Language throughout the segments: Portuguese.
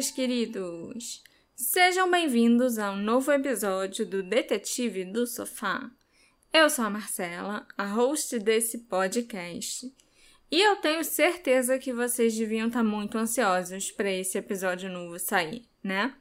ouvintes queridos! Sejam bem-vindos a um novo episódio do Detetive do Sofá. Eu sou a Marcela, a host desse podcast. E eu tenho certeza que vocês deviam estar muito ansiosos para esse episódio novo sair, né?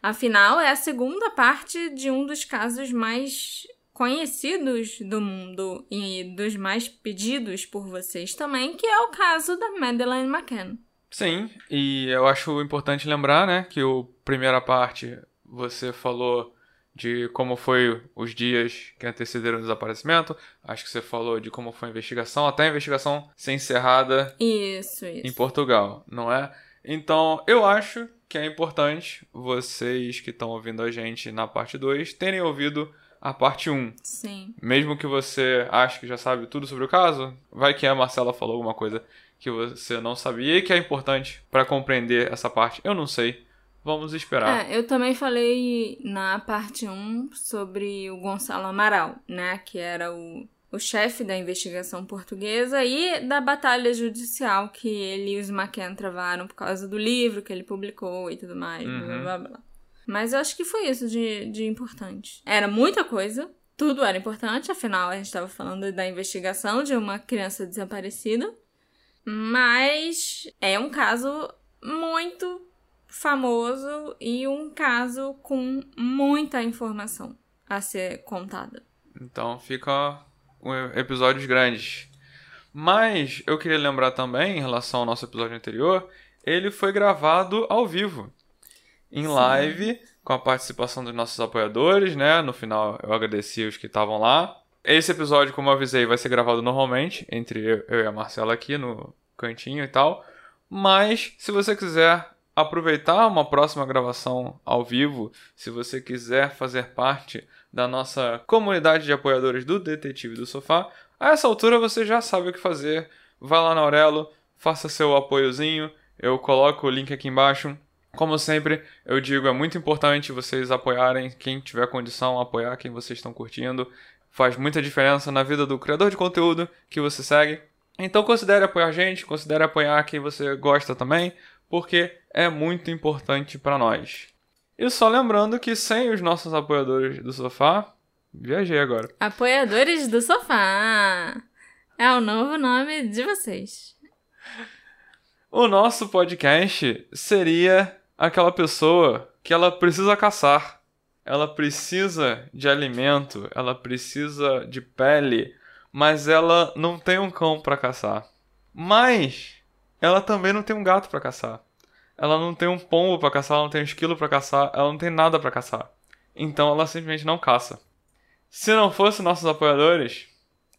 Afinal, é a segunda parte de um dos casos mais conhecidos do mundo e dos mais pedidos por vocês também, que é o caso da Madeleine McCann. Sim, e eu acho importante lembrar, né, que o primeira parte você falou de como foi os dias que antecederam o desaparecimento, acho que você falou de como foi a investigação, até a investigação ser encerrada isso, isso. em Portugal, não é? Então, eu acho que é importante vocês que estão ouvindo a gente na parte 2 terem ouvido a parte 1. Sim. Mesmo que você ache que já sabe tudo sobre o caso, vai que a Marcela falou alguma coisa que você não sabia e que é importante para compreender essa parte. Eu não sei. Vamos esperar. É, eu também falei na parte 1 sobre o Gonçalo Amaral, né? Que era o, o chefe da investigação portuguesa e da batalha judicial que ele e os McCann travaram por causa do livro que ele publicou e tudo mais. Uhum. Blá, blá, blá. Mas eu acho que foi isso de, de importante. Era muita coisa, tudo era importante, afinal a gente estava falando da investigação de uma criança desaparecida. Mas é um caso muito famoso e um caso com muita informação a ser contada. Então fica episódios grandes. Mas eu queria lembrar também, em relação ao nosso episódio anterior, ele foi gravado ao vivo em Sim. live, com a participação dos nossos apoiadores, né? No final eu agradeci os que estavam lá. Esse episódio, como eu avisei, vai ser gravado normalmente, entre eu, e a Marcela aqui no cantinho e tal. Mas, se você quiser aproveitar uma próxima gravação ao vivo, se você quiser fazer parte da nossa comunidade de apoiadores do Detetive do Sofá, a essa altura você já sabe o que fazer. Vá lá na Aurelo, faça seu apoiozinho. Eu coloco o link aqui embaixo. Como sempre, eu digo, é muito importante vocês apoiarem quem tiver condição, apoiar quem vocês estão curtindo. Faz muita diferença na vida do criador de conteúdo que você segue. Então considere apoiar a gente, considere apoiar quem você gosta também, porque é muito importante para nós. E só lembrando que sem os nossos apoiadores do sofá, viajei agora. Apoiadores do sofá. É o novo nome de vocês. O nosso podcast seria aquela pessoa que ela precisa caçar. Ela precisa de alimento, ela precisa de pele, mas ela não tem um cão para caçar. Mas ela também não tem um gato para caçar. Ela não tem um pombo para caçar, ela não tem um esquilo para caçar, ela não tem nada para caçar. Então ela simplesmente não caça. Se não fosse nossos apoiadores,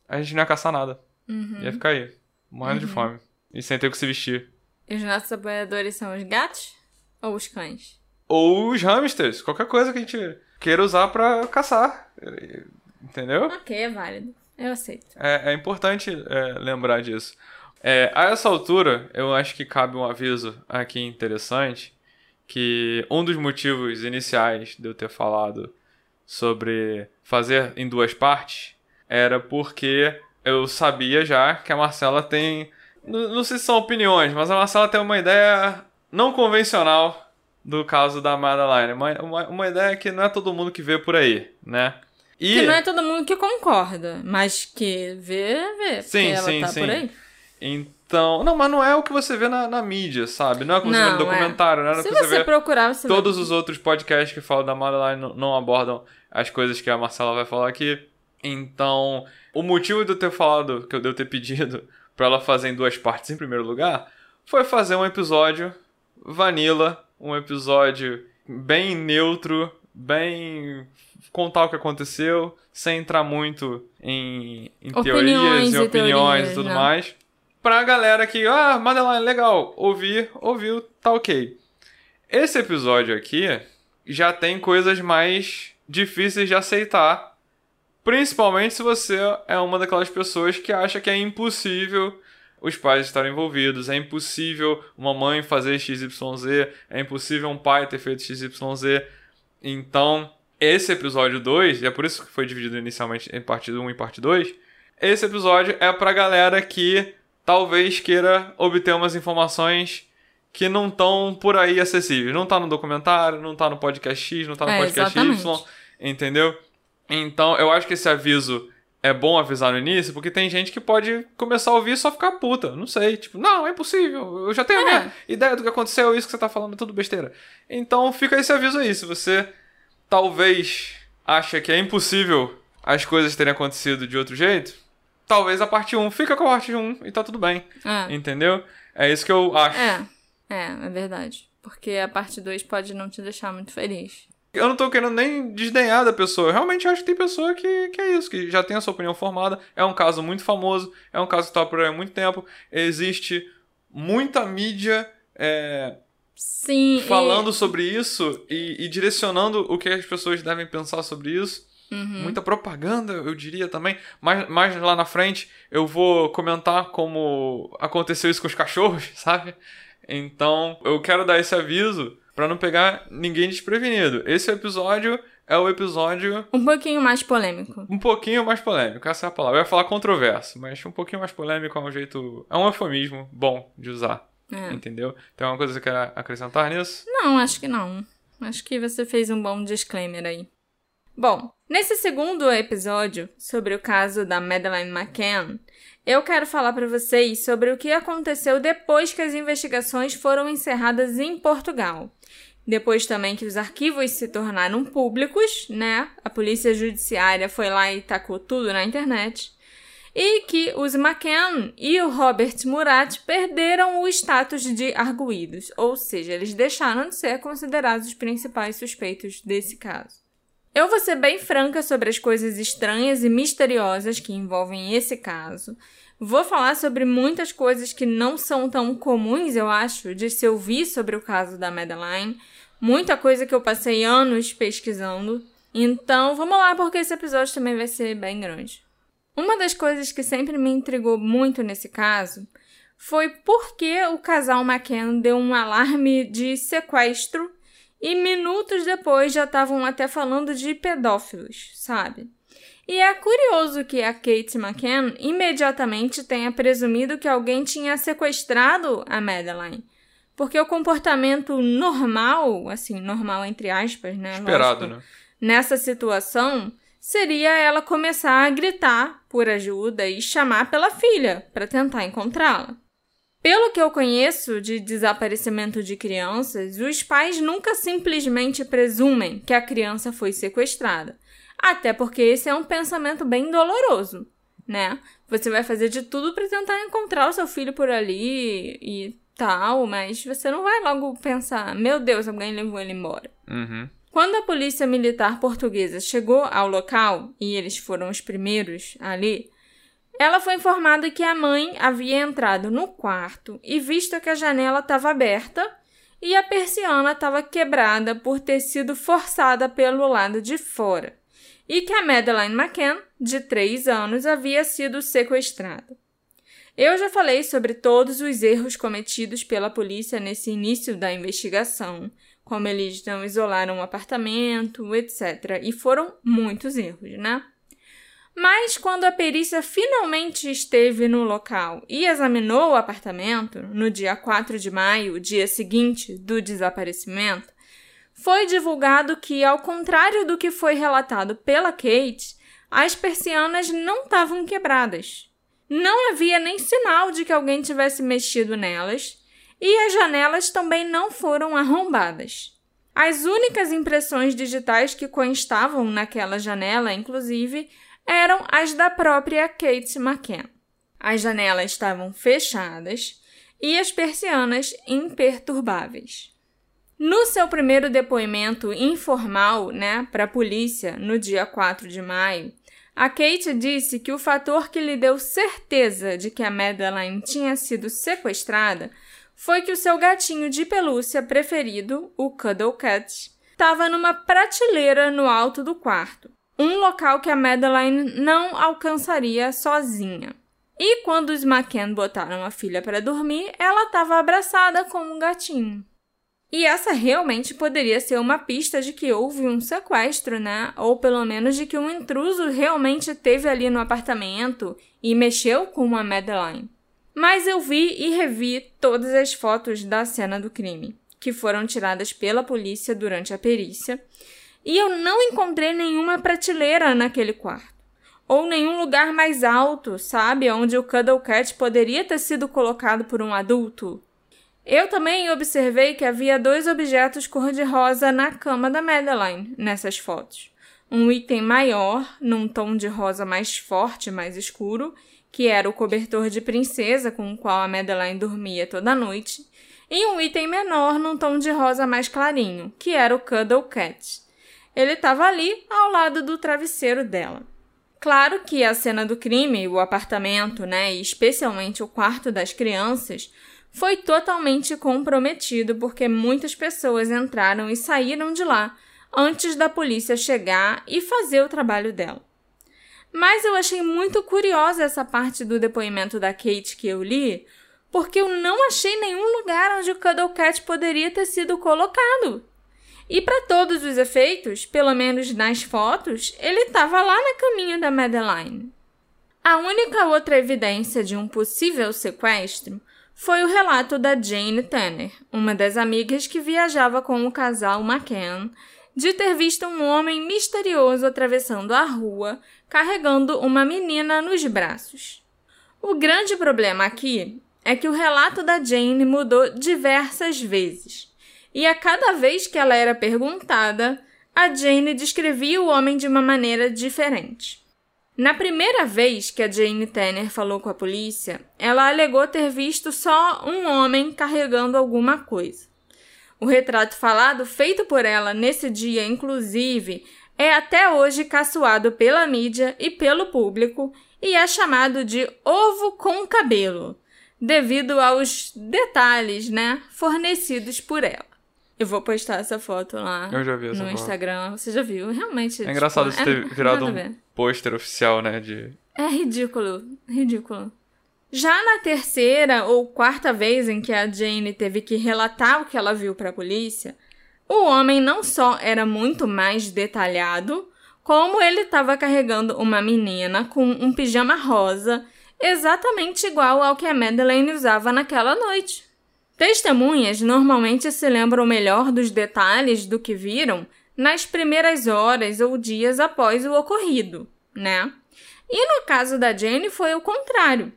a gente não ia caçar nada. Uhum. Ia ficar aí, morrendo uhum. de fome. E sem ter o que se vestir. E os nossos apoiadores são os gatos? Ou os cães? Ou os hamsters, qualquer coisa que a gente queira usar para caçar. Entendeu? Ok, é válido. Eu aceito. É, é importante é, lembrar disso. É, a essa altura, eu acho que cabe um aviso aqui interessante, que um dos motivos iniciais de eu ter falado sobre fazer em duas partes era porque eu sabia já que a Marcela tem. Não, não sei se são opiniões, mas a Marcela tem uma ideia não convencional do caso da Madeline. Uma, uma, uma ideia que não é todo mundo que vê por aí, né? E... Que não é todo mundo que concorda, mas que vê, vê. Sim, sim, tá sim. por aí. Então. Não, mas não é o que você vê na, na mídia, sabe? Não é o que você não, vê no documentário, é. não é o Se que você, você vê. procurar, você Todos os outros podcasts que falam da Madeline não, não abordam as coisas que a Marcela vai falar aqui. Então, o motivo de eu ter falado, que eu de eu ter pedido para ela fazer em duas partes em primeiro lugar, foi fazer um episódio vanilla, um episódio bem neutro, bem contar o que aconteceu, sem entrar muito em, em teorias e, opiniões teorias, e tudo não. mais. Pra galera que, ah, Madeline, legal, ouvir, ouviu, tá ok. Esse episódio aqui já tem coisas mais difíceis de aceitar. Principalmente se você é uma daquelas pessoas que acha que é impossível os pais estarem envolvidos, é impossível uma mãe fazer XYZ, é impossível um pai ter feito XYZ. Então, esse episódio 2, e é por isso que foi dividido inicialmente em parte 1 e parte 2, esse episódio é pra galera que talvez queira obter umas informações que não estão por aí acessíveis. Não tá no documentário, não tá no podcast X, não tá no É, podcast exatamente. Y, entendeu? Então, eu acho que esse aviso é bom avisar no início, porque tem gente que pode começar a ouvir e só ficar puta. Não sei, tipo, não, é impossível. Eu já tenho a É. minha ideia do que aconteceu, isso que você tá falando é tudo besteira. Então, fica esse aviso aí. Se você talvez acha que é impossível as coisas terem acontecido de outro jeito, talvez a parte 1 fica com a parte 1 e tá tudo bem. É. Entendeu? É isso que eu acho. É, é, é verdade. Porque a parte 2 pode não te deixar muito feliz. Eu não tô querendo nem desdenhar da pessoa. Eu realmente acho que tem pessoa que, que é isso, que já tem a sua opinião formada. É um caso muito famoso, é um caso que tá por aí há muito tempo. Existe muita mídia é, Sim. e- falando sobre isso e, e direcionando o que as pessoas devem pensar sobre isso. Uhum. Muita propaganda, eu diria também. Mas mais lá na frente eu vou comentar como aconteceu isso com os cachorros, sabe? Então eu quero dar esse aviso pra não pegar ninguém desprevenido. Esse episódio é o episódio Um pouquinho mais polêmico. um pouquinho mais polêmico, essa é a palavra. Eu ia falar controverso, mas um pouquinho mais polêmico é um jeito. É um eufemismo bom de usar. É. Entendeu? Tem alguma coisa que você quer acrescentar nisso? Não, acho que não. Acho que você fez um bom disclaimer aí. Bom, nesse segundo episódio sobre o caso da Madeleine McCann, eu quero falar para vocês sobre o que aconteceu depois que as investigações foram encerradas em Portugal. Depois também que os arquivos se tornaram públicos, né? A polícia judiciária foi lá e tacou tudo na internet. E que os McCann e o Robert Murat perderam o status de arguídos, ou seja, eles deixaram de ser considerados os principais suspeitos desse caso. Eu vou ser bem franca sobre as coisas estranhas e misteriosas que envolvem esse caso. Vou falar sobre muitas coisas que não são tão comuns, eu acho, de se ouvir sobre o caso da Madeline. Muita coisa que eu passei anos pesquisando. Então, vamos lá, porque esse episódio também vai ser bem grande. Uma das coisas que sempre me intrigou muito nesse caso foi porque o casal McCann deu um alarme de sequestro e minutos depois já estavam até falando de pedófilos, sabe? E é curioso que a Kate McCann imediatamente tenha presumido que alguém tinha sequestrado a Madeline. Porque o comportamento normal, assim, normal entre aspas, né? Esperado, lógico, né? nessa situação seria ela começar a gritar por ajuda e chamar pela filha para tentar encontrá-la. Pelo que eu conheço de desaparecimento de crianças, os pais nunca simplesmente presumem que a criança foi sequestrada. Até porque esse é um pensamento bem doloroso, né? Você vai fazer de tudo para tentar encontrar o seu filho por ali e tal, mas você não vai logo pensar: meu Deus, alguém levou ele embora. Uhum. Quando a polícia militar portuguesa chegou ao local, e eles foram os primeiros ali, ela foi informada que a mãe havia entrado no quarto e visto que a janela estava aberta e a persiana estava quebrada por ter sido forçada pelo lado de fora, e que a Madeleine McCann, de 3 anos, havia sido sequestrada. Eu já falei sobre todos os erros cometidos pela polícia nesse início da investigação, como eles não isolaram o apartamento, etc. E foram muitos erros, né? Mas quando a perícia finalmente esteve no local e examinou o apartamento, no dia 4 de maio, dia seguinte do desaparecimento, foi divulgado que, ao contrário do que foi relatado pela Kate, as persianas não estavam quebradas. Não havia nem sinal de que alguém tivesse mexido nelas e as janelas também não foram arrombadas. As únicas impressões digitais que constavam naquela janela, inclusive, eram as da própria Kate McCann. As janelas estavam fechadas e as persianas imperturbáveis. No seu primeiro depoimento informal, né, para a polícia, no dia 4 de maio, a Kate disse que o fator que lhe deu certeza de que a Madeline tinha sido sequestrada foi que o seu gatinho de pelúcia preferido, o Cuddle Cat, estava numa prateleira no alto do quarto, um local que a Madeline não alcançaria sozinha. E quando os McCann botaram a filha para dormir, ela estava abraçada com um gatinho. E essa realmente poderia ser uma pista de que houve um sequestro, né? Ou pelo menos de que um intruso realmente esteve ali no apartamento e mexeu com a Madeline. Mas eu vi e revi todas as fotos da cena do crime, que foram tiradas pela polícia durante a perícia, e eu não encontrei nenhuma prateleira naquele quarto. Ou nenhum lugar mais alto, sabe? Onde o Cuddle Cat poderia ter sido colocado por um adulto. Eu também observei que havia dois objetos cor-de-rosa na cama da Madeline nessas fotos. Um item maior, num tom de rosa mais forte, mais escuro, que era o cobertor de princesa com o qual a Madeline dormia toda noite, e um item menor num tom de rosa mais clarinho, que era o Cuddle Cat. Ele estava ali ao lado do travesseiro dela. Claro que a cena do crime, o apartamento, né, e especialmente o quarto das crianças, foi totalmente comprometido porque muitas pessoas entraram e saíram de lá antes da polícia chegar e fazer o trabalho dela. Mas eu achei muito curiosa essa parte do depoimento da Kate que eu li, porque eu não achei nenhum lugar onde o Cuddle Cat poderia ter sido colocado. E para todos os efeitos, pelo menos nas fotos, ele estava lá na caminha da Madeline. A única outra evidência de um possível sequestro foi o relato da Jane Tanner, uma das amigas que viajava com o casal McCann, de ter visto um homem misterioso atravessando a rua carregando uma menina nos braços. O grande problema aqui é que o relato da Jane mudou diversas vezes. E a cada vez que ela era perguntada, a Jane descrevia o homem de uma maneira diferente. Na primeira vez que a Jane Tanner falou com a polícia, ela alegou ter visto só um homem carregando alguma coisa. O retrato falado, feito por ela nesse dia, inclusive, é até hoje caçoado pela mídia e pelo público e é chamado de ovo com cabelo, devido aos detalhes, né, fornecidos por ela. Eu vou postar essa foto lá Eu já vi essa no foto. Instagram. Você já viu? Realmente. É engraçado tipo, isso ter é- virado um pôster oficial, né? De... É ridículo, ridículo. Já na terceira ou quarta vez em que a Jane teve que relatar o que ela viu para a polícia, o homem não só era muito mais detalhado, como ele estava carregando uma menina com um pijama rosa, exatamente igual ao que a Madeleine usava naquela noite. Testemunhas normalmente se lembram melhor dos detalhes do que viram nas primeiras horas ou dias após o ocorrido, né? E no caso da Jane foi o contrário.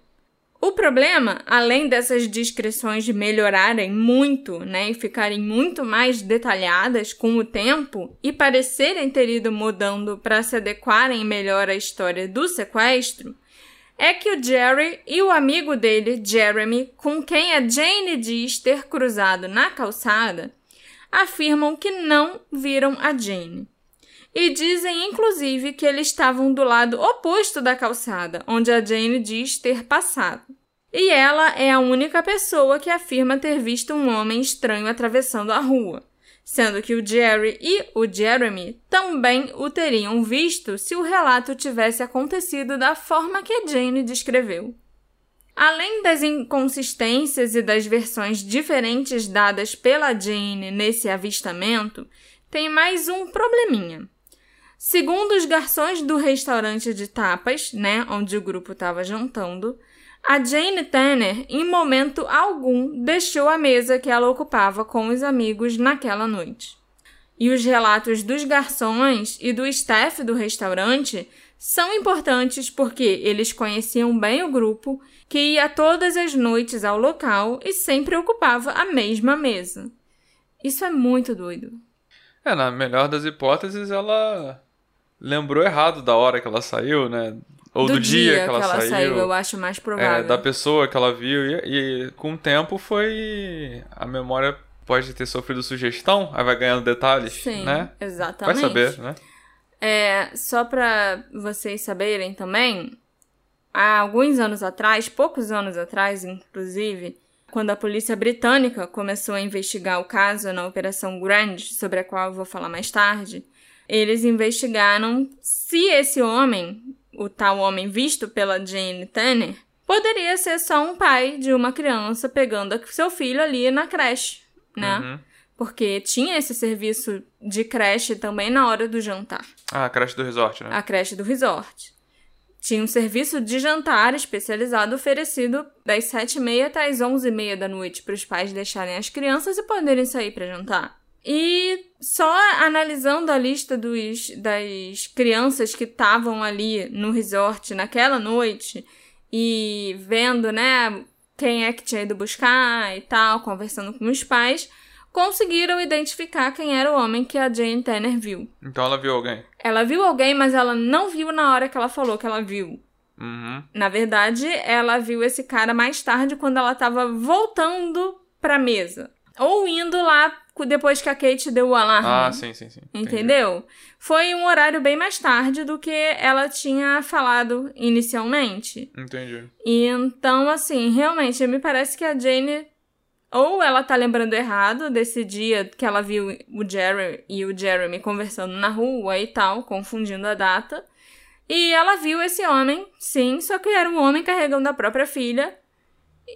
O problema, além dessas descrições melhorarem muito, né, e ficarem muito mais detalhadas com o tempo e parecerem ter ido mudando para se adequarem melhor à história do sequestro, é que o Jerry e o amigo dele, Jeremy, com quem a Jane diz ter cruzado na calçada, afirmam que não viram a Jane. E dizem, inclusive, que eles estavam do lado oposto da calçada, onde a Jane diz ter passado. E ela é a única pessoa que afirma ter visto um homem estranho atravessando a rua, sendo que o Jerry e o Jeremy também o teriam visto se o relato tivesse acontecido da forma que a Jane descreveu. Além das inconsistências e das versões diferentes dadas pela Jane nesse avistamento, tem mais um probleminha. Segundo os garçons do restaurante de tapas, né, onde o grupo estava jantando, a Jane Tanner, em momento algum, deixou a mesa que ela ocupava com os amigos naquela noite. E os relatos dos garçons e do staff do restaurante são importantes porque eles conheciam bem o grupo, que ia todas as noites ao local e sempre ocupava a mesma mesa. Isso é muito doido. É, na melhor das hipóteses, ela lembrou errado da hora que ela saiu, né? Ou do, dia, que ela, saiu. eu acho mais é, provável. da pessoa que ela viu. E, e com o tempo foi. A memória pode ter sofrido sugestão, aí vai ganhando detalhes, Sim, né? exatamente. Vai saber, né? É, só para vocês saberem também, há alguns anos atrás, poucos anos atrás, inclusive, quando a polícia britânica começou a investigar o caso na Operação Grand, sobre a qual eu vou falar mais tarde, eles investigaram se esse homem, o tal homem visto pela Jane Tanner, poderia ser só um pai de uma criança pegando seu filho ali na creche, né? Uhum. Porque tinha esse serviço de creche também na hora do jantar Ah, a creche do resort, né? a creche do resort. Tinha um serviço de jantar especializado oferecido das sete e meia até as onze e meia da noite para os pais deixarem as crianças e poderem sair para jantar. E só analisando a lista dos, das crianças que estavam ali no resort naquela noite e vendo, né, quem é que tinha ido buscar e tal, conversando com os pais, conseguiram identificar quem era o homem que a Jane Tanner viu. Então ela viu alguém? Ela viu alguém, mas ela não viu na hora que ela falou que ela viu. Uhum. Na verdade, ela viu esse cara mais tarde quando ela tava voltando pra mesa. Ou indo lá depois que a Kate deu o alarme. Ah, sim, sim, sim. Entendeu? Foi um horário bem mais tarde do que ela tinha falado inicialmente. Entendi. E então, assim, realmente, me parece que a Jane. Ou ela tá lembrando errado desse dia que ela viu o Jerry e o Jeremy conversando na rua e tal, confundindo a data. E ela viu esse homem, sim, só que era um homem carregando a própria filha.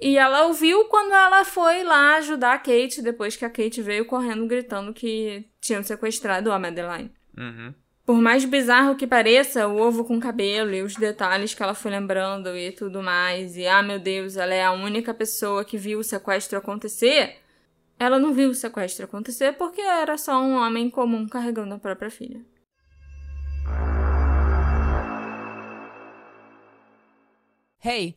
E ela ouviu quando ela foi lá ajudar a Kate, depois que a Kate veio correndo gritando que tinham sequestrado a Madeline. Uhum. Por mais bizarro que pareça, o ovo com cabelo e os detalhes que ela foi lembrando e tudo mais, e ah meu Deus, ela é a única pessoa que viu o sequestro acontecer. Ela não viu o sequestro acontecer porque era só um homem comum carregando a própria filha. Hey,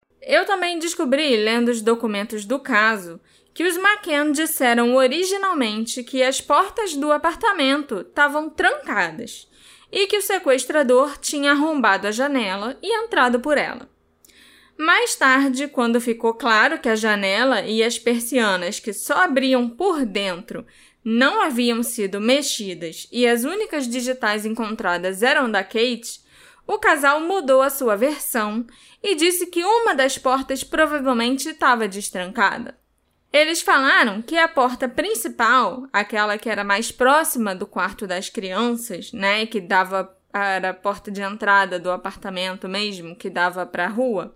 Eu também descobri, lendo os documentos do caso, que os McCann disseram originalmente que as portas do apartamento estavam trancadas e que o sequestrador tinha arrombado a janela e entrado por ela. Mais tarde, quando ficou claro que a janela e as persianas que só abriam por dentro não haviam sido mexidas e as únicas digitais encontradas eram da Kate, o casal mudou a sua versão e disse que uma das portas provavelmente estava destrancada. Eles falaram que a porta principal, aquela que era mais próxima do quarto das crianças, né, que dava para a porta de entrada do apartamento mesmo, que dava para a rua,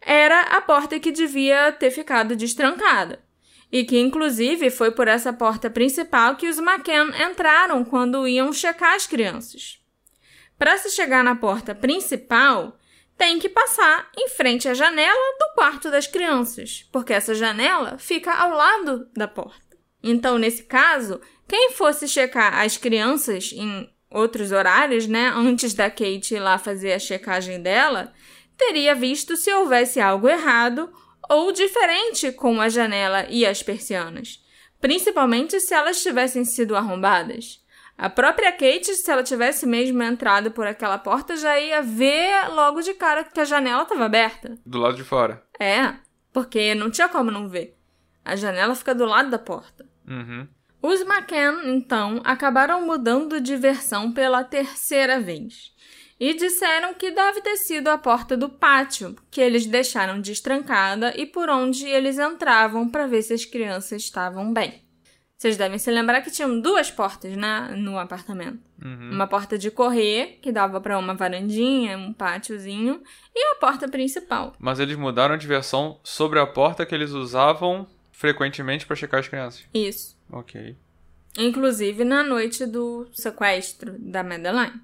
era a porta que devia ter ficado destrancada. E que, inclusive, foi por essa porta principal que os McCann entraram quando iam checar as crianças. Para se chegar na porta principal, tem que passar em frente à janela do quarto das crianças, porque essa janela fica ao lado da porta. Então, nesse caso, quem fosse checar as crianças em outros horários, né, antes da Kate ir lá fazer a checagem dela, teria visto se houvesse algo errado ou diferente com a janela e as persianas, principalmente se elas tivessem sido arrombadas. A própria Kate, se ela tivesse mesmo entrado por aquela porta, já ia ver logo de cara que a janela estava aberta. Do lado de fora. É, porque não tinha como não ver. A janela fica do lado da porta. Uhum. Os McCann, então, acabaram mudando de versão pela terceira vez. E disseram que deve ter sido a porta do pátio, que eles deixaram destrancada e por onde eles entravam para ver se as crianças estavam bem. Vocês devem se lembrar que tinham duas portas né, no apartamento. Uhum. Uma porta de correr, que dava para uma varandinha, um pátiozinho, e a porta principal. Mas eles mudaram de versão sobre a porta que eles usavam frequentemente para checar as crianças. Isso. Ok. Inclusive na noite do sequestro da Madeline.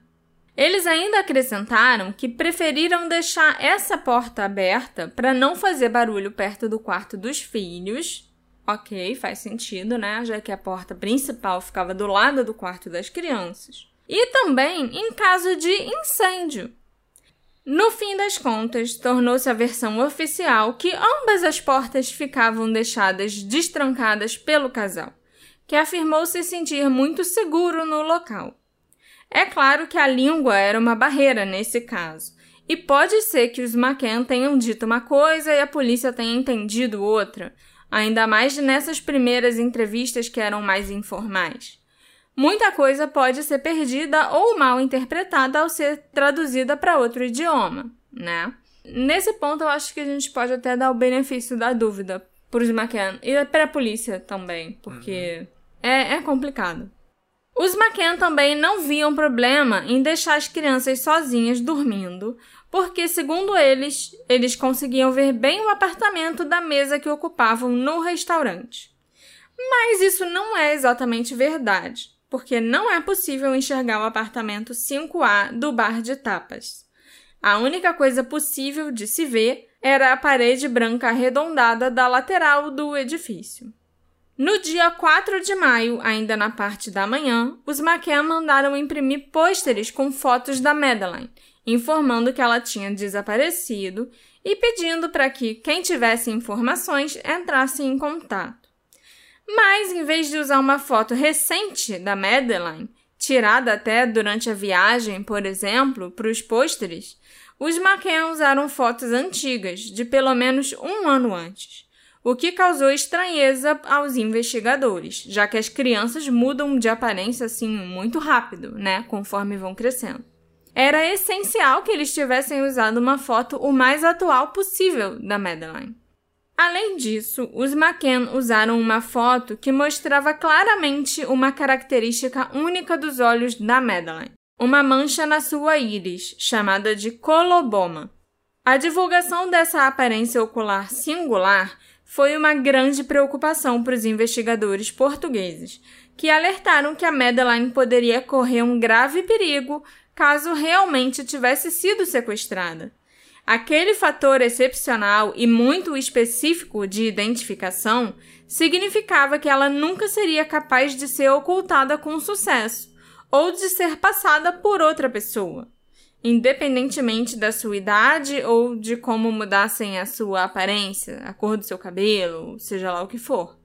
Eles ainda acrescentaram que preferiram deixar essa porta aberta para não fazer barulho perto do quarto dos filhos Ok, faz sentido, né? Já que a porta principal ficava do lado do quarto das crianças. E também em caso de incêndio. No fim das contas, tornou-se a versão oficial que ambas as portas ficavam deixadas destrancadas pelo casal, que afirmou se sentir muito seguro no local. É claro que a língua era uma barreira nesse caso, e pode ser que os McCann tenham dito uma coisa e a polícia tenha entendido outra, ainda mais nessas primeiras entrevistas que eram mais informais. Muita coisa pode ser perdida ou mal interpretada ao ser traduzida para outro idioma. né? Nesse ponto, eu acho que a gente pode até dar o benefício da dúvida pros McCann e para a polícia também, porque uhum. é, é complicado. Os McCann também não viam problema em deixar as crianças sozinhas dormindo, porque, segundo eles, eles conseguiam ver bem o apartamento da mesa que ocupavam no restaurante. Mas isso não é exatamente verdade, porque não é possível enxergar o apartamento 5A do bar de tapas. A única coisa possível de se ver era a parede branca arredondada da lateral do edifício. No dia 4 de maio, ainda na parte da manhã, os McCann mandaram imprimir pôsteres com fotos da Madeline, informando que ela tinha desaparecido e pedindo para que quem tivesse informações entrasse em contato. Mas, em vez de usar uma foto recente da Madeline, tirada até durante a viagem, por exemplo, para os pôsteres, os McCann usaram fotos antigas, de pelo menos um ano antes o que causou estranheza aos investigadores, já que as crianças mudam de aparência assim muito rápido, né, conforme vão crescendo. Era essencial que eles tivessem usado uma foto o mais atual possível da Madeline. Além disso, os McCann usaram uma foto que mostrava claramente uma característica única dos olhos da Madeline, uma mancha na sua íris, chamada de coloboma. A divulgação dessa aparência ocular singular foi uma grande preocupação para os investigadores portugueses, que alertaram que a Madeline poderia correr um grave perigo caso realmente tivesse sido sequestrada. Aquele fator excepcional e muito específico de identificação significava que ela nunca seria capaz de ser ocultada com sucesso ou de ser passada por outra pessoa independentemente da sua idade ou de como mudassem a sua aparência, a cor do seu cabelo, seja lá o que for.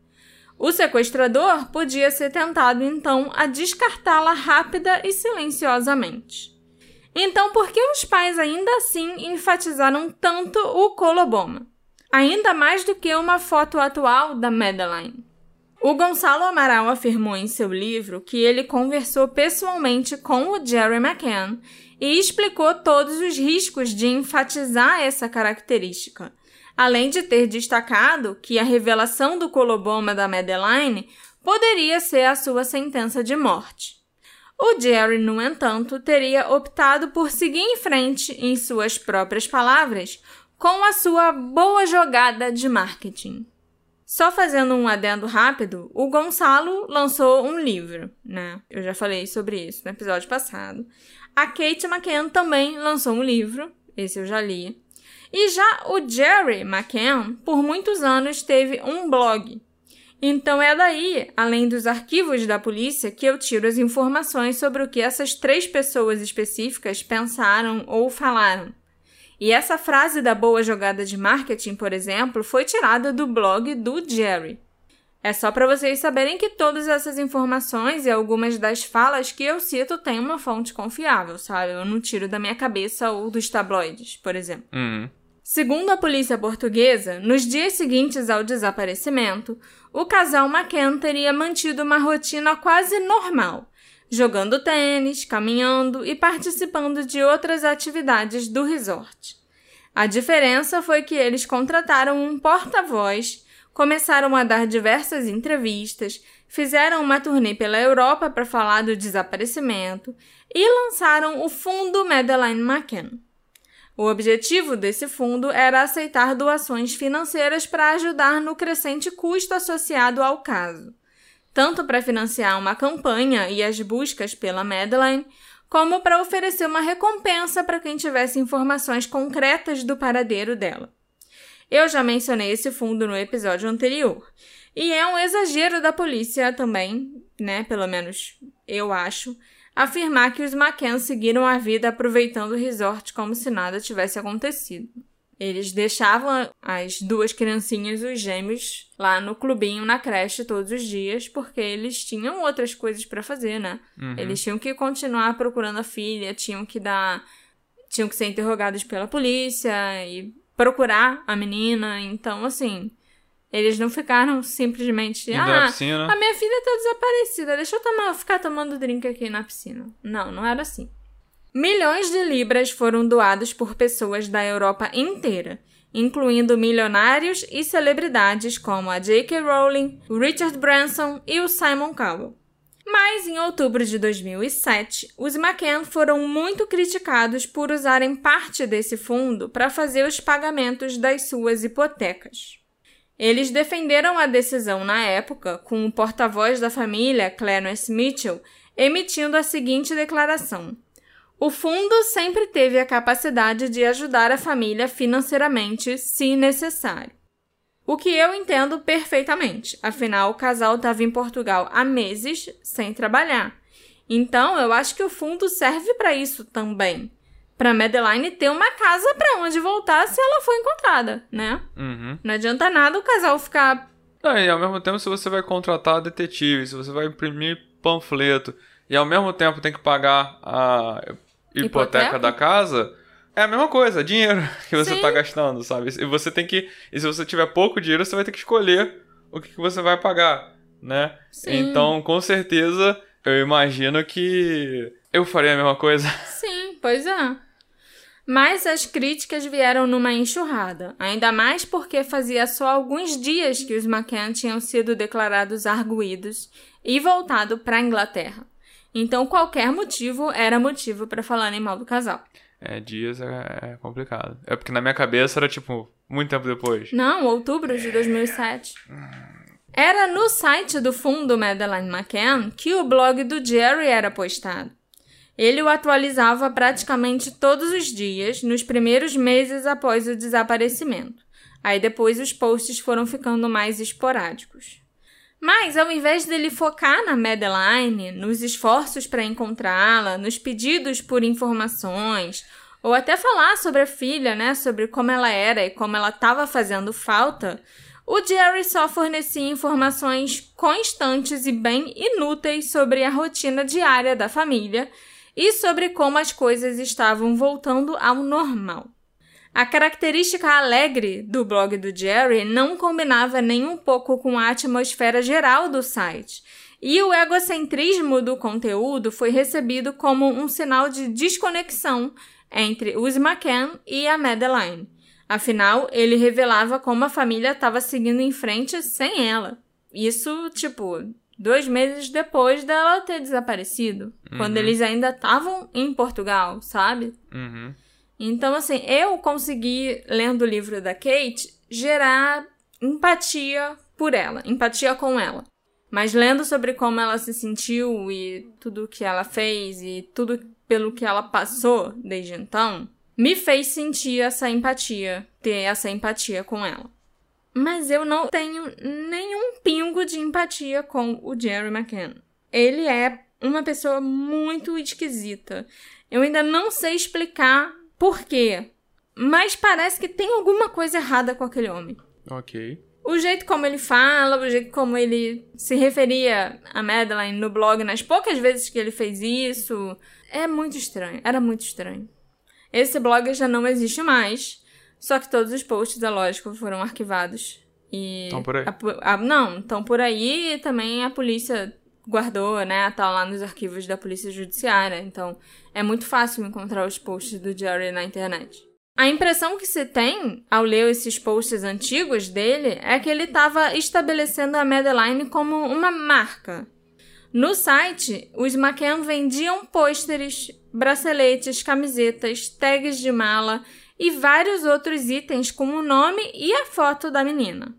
O sequestrador podia ser tentado então a descartá-la rápida e silenciosamente. Então, por que os pais ainda assim enfatizaram tanto o Coloboma? Ainda mais do que uma foto atual da Madeline. O Gonçalo Amaral afirmou em seu livro que ele conversou pessoalmente com o Jerry McCann e explicou todos os riscos de enfatizar essa característica, além de ter destacado que a revelação do coloboma da Madeline poderia ser a sua sentença de morte. O Jerry, no entanto, teria optado por seguir em frente, em suas próprias palavras, com a sua boa jogada de marketing. Só fazendo um adendo rápido, o Gonçalo lançou um livro, né? Eu já falei sobre isso no episódio passado. A Kate McCann também lançou um livro, esse eu já li. E já o Jerry McCann, por muitos anos, teve um blog. Então é daí, além dos arquivos da polícia, que eu tiro as informações sobre o que essas três pessoas específicas pensaram ou falaram. E essa frase da boa jogada de marketing, por exemplo, foi tirada do blog do Jerry. É só para vocês saberem que todas essas informações e algumas das falas que eu cito têm uma fonte confiável, sabe? Eu não tiro da minha cabeça ou dos tabloides, por exemplo. Uhum. Segundo a polícia portuguesa, nos dias seguintes ao desaparecimento, o casal McCann teria mantido uma rotina quase normal, jogando tênis, caminhando e participando de outras atividades do resort. A diferença foi que eles contrataram um porta-voz começaram a dar diversas entrevistas, fizeram uma turnê pela Europa para falar do desaparecimento e lançaram o Fundo Madeleine McCann. O objetivo desse fundo era aceitar doações financeiras para ajudar no crescente custo associado ao caso, tanto para financiar uma campanha e as buscas pela Madeleine, como para oferecer uma recompensa para quem tivesse informações concretas do paradeiro dela. Eu já mencionei esse fundo no episódio anterior. E é um exagero da polícia também, né? Pelo menos eu acho, afirmar que os McCann seguiram a vida aproveitando o resort como se nada tivesse acontecido. Eles deixavam as duas criancinhas, os gêmeos, lá no clubinho, na creche, todos os dias, porque eles tinham outras coisas para fazer, né? Uhum. Eles tinham que continuar procurando a filha, tinham que dar. tinham que ser interrogados pela polícia e procurar a menina. Então, assim, eles não ficaram simplesmente. Indo ah, a minha filha tá desaparecida, deixa eu tomar, ficar tomando drink aqui na piscina. Não, não era assim. Milhões de libras foram doados por pessoas da Europa inteira, incluindo milionários e celebridades como a J.K. Rowling, Richard Branson e o Simon Cowell. Mas em outubro de 2007, os McCann foram muito criticados por usarem parte desse fundo para fazer os pagamentos das suas hipotecas. Eles defenderam a decisão na época, com o porta-voz da família, Clarence Mitchell, emitindo a seguinte declaração: O fundo sempre teve a capacidade de ajudar a família financeiramente, se necessário. O que eu entendo perfeitamente, afinal o casal estava em Portugal há meses sem trabalhar. Então eu acho que o fundo serve para isso também. Para Madeline ter uma casa para onde voltar se ela for encontrada, né? Uhum. Não adianta nada o casal ficar. Não, e ao mesmo tempo, se você vai contratar detetive, se você vai imprimir panfleto, e ao mesmo tempo tem que pagar a hipoteca, Hipoteca? da casa, é a mesma coisa, dinheiro que você Sim. tá gastando, sabe? E você tem que. E se você tiver pouco dinheiro, você vai ter que escolher o que, que você vai pagar, né? Sim. Então, com certeza, eu imagino que eu faria a mesma coisa. Sim, pois é. Mas as críticas vieram numa enxurrada, ainda mais porque fazia só alguns dias que os McCann tinham sido declarados arguídos e voltado para a Inglaterra. Então qualquer motivo era motivo para falarem mal do casal. É, dias é, é complicado. É porque na minha cabeça era tipo, muito tempo depois. Não, outubro de 2007. Era no site do fundo Madeleine McCann que o blog do Jerry era postado. Ele o atualizava praticamente todos os dias nos primeiros meses após o desaparecimento. Aí depois os posts foram ficando mais esporádicos. Mas ao invés dele focar na Madeline, nos esforços para encontrá-la, nos pedidos por informações, ou até falar sobre a filha, né, sobre como ela era e como ela estava fazendo falta, o Jerry só fornecia informações constantes e bem inúteis sobre a rotina diária da família e sobre como as coisas estavam voltando ao normal. A característica alegre do blog do Jerry não combinava nem um pouco com a atmosfera geral do site, e o egocentrismo do conteúdo foi recebido como um sinal de desconexão entre os McCann e a Madeline. Afinal, ele revelava como a família estava seguindo em frente sem ela. Isso, tipo, dois meses depois dela ter desaparecido. Quando eles ainda estavam em Portugal, sabe? Uhum. Então, assim, eu consegui, lendo o livro da Kate, gerar empatia por ela, empatia com ela. Mas lendo sobre como ela se sentiu e tudo que ela fez e tudo pelo que ela passou desde então, me fez sentir essa empatia, ter essa empatia com ela. Mas eu não tenho nenhum pingo de empatia com o Jerry McCann. Ele é uma pessoa muito esquisita. Eu ainda não sei explicar por quê, mas parece que tem alguma coisa errada com aquele homem. Ok. O jeito como ele fala, o jeito como ele se referia a Madeline no blog, nas poucas vezes que ele fez isso, é muito estranho. Era muito estranho. Esse blog já não existe mais, só que todos os posts, é lógico, foram arquivados. E Tão por aí. a a- não, estão por aí e também a polícia guardou, né? Tá lá nos arquivos da polícia judiciária. Então é muito fácil encontrar os posts do Jerry na internet. A impressão que se tem ao ler esses posts antigos dele é que ele estava estabelecendo a Madeline como uma marca. No site, os McCann vendiam pôsteres, braceletes, camisetas, tags de mala e vários outros itens com o nome e a foto da menina.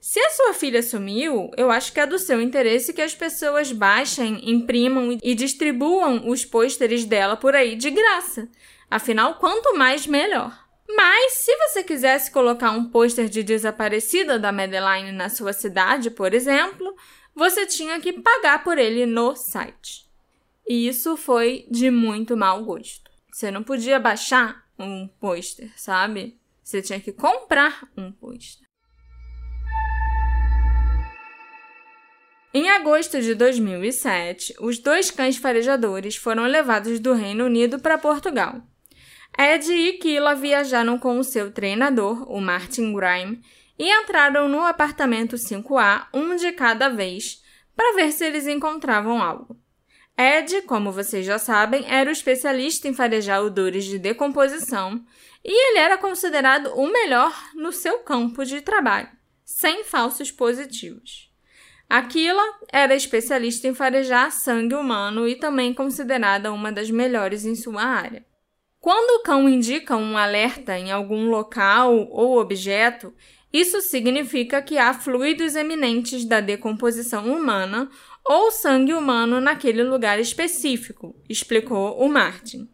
Se a sua filha sumiu, eu acho que é do seu interesse que as pessoas baixem, imprimam e distribuam os pôsteres dela por aí de graça. Afinal, quanto mais, melhor. Mas, se você quisesse colocar um pôster de desaparecida da Madeline na sua cidade, por exemplo, você tinha que pagar por ele no site. E isso foi de muito mau gosto. Você não podia baixar um pôster, sabe? Você tinha que comprar um pôster. Em agosto de 2007, os dois cães farejadores foram levados do Reino Unido para Portugal. Ed e Kila viajaram com o seu treinador, o Martin Grime, e entraram no apartamento 5A, um de cada vez, para ver se eles encontravam algo. Ed, como vocês já sabem, era o especialista em farejar odores de decomposição e ele era considerado o melhor no seu campo de trabalho, sem falsos positivos. Aquila era especialista em farejar sangue humano e também considerada uma das melhores em sua área. Quando o cão indica um alerta em algum local ou objeto, isso significa que há fluidos eminentes da decomposição humana ou sangue humano naquele lugar específico, explicou o Martin.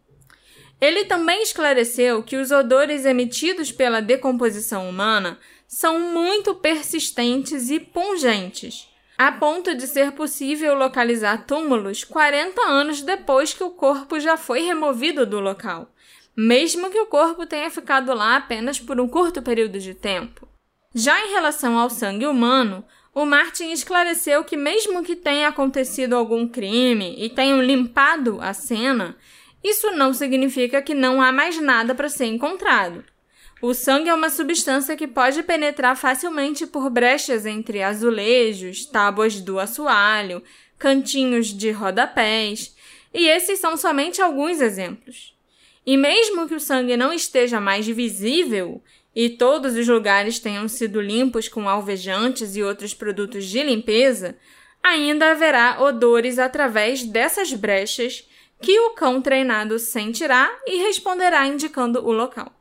Ele também esclareceu que os odores emitidos pela decomposição humana são muito persistentes e pungentes, a ponto de ser possível localizar túmulos 40 anos depois que o corpo já foi removido do local, mesmo que o corpo tenha ficado lá apenas por um curto período de tempo. Já em relação ao sangue humano, o Martin esclareceu que, mesmo que tenha acontecido algum crime e tenham limpado a cena, isso não significa que não há mais nada para ser encontrado. O sangue é uma substância que pode penetrar facilmente por brechas entre azulejos, tábuas do assoalho, cantinhos de rodapés, e esses são somente alguns exemplos. E mesmo que o sangue não esteja mais visível, e todos os lugares tenham sido limpos com alvejantes e outros produtos de limpeza, ainda haverá odores através dessas brechas que o cão treinado sentirá e responderá indicando o local.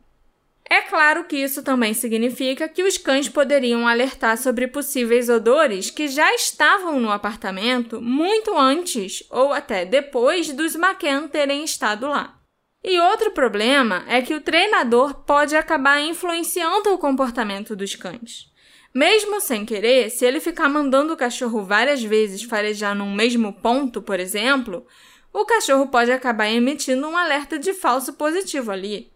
É claro que isso também significa que os cães poderiam alertar sobre possíveis odores que já estavam no apartamento muito antes ou até depois dos McCann terem estado lá. E outro problema é que o treinador pode acabar influenciando o comportamento dos cães. Mesmo sem querer, se ele ficar mandando o cachorro várias vezes farejar num mesmo ponto, por exemplo, o cachorro pode acabar emitindo um alerta de falso positivo ali.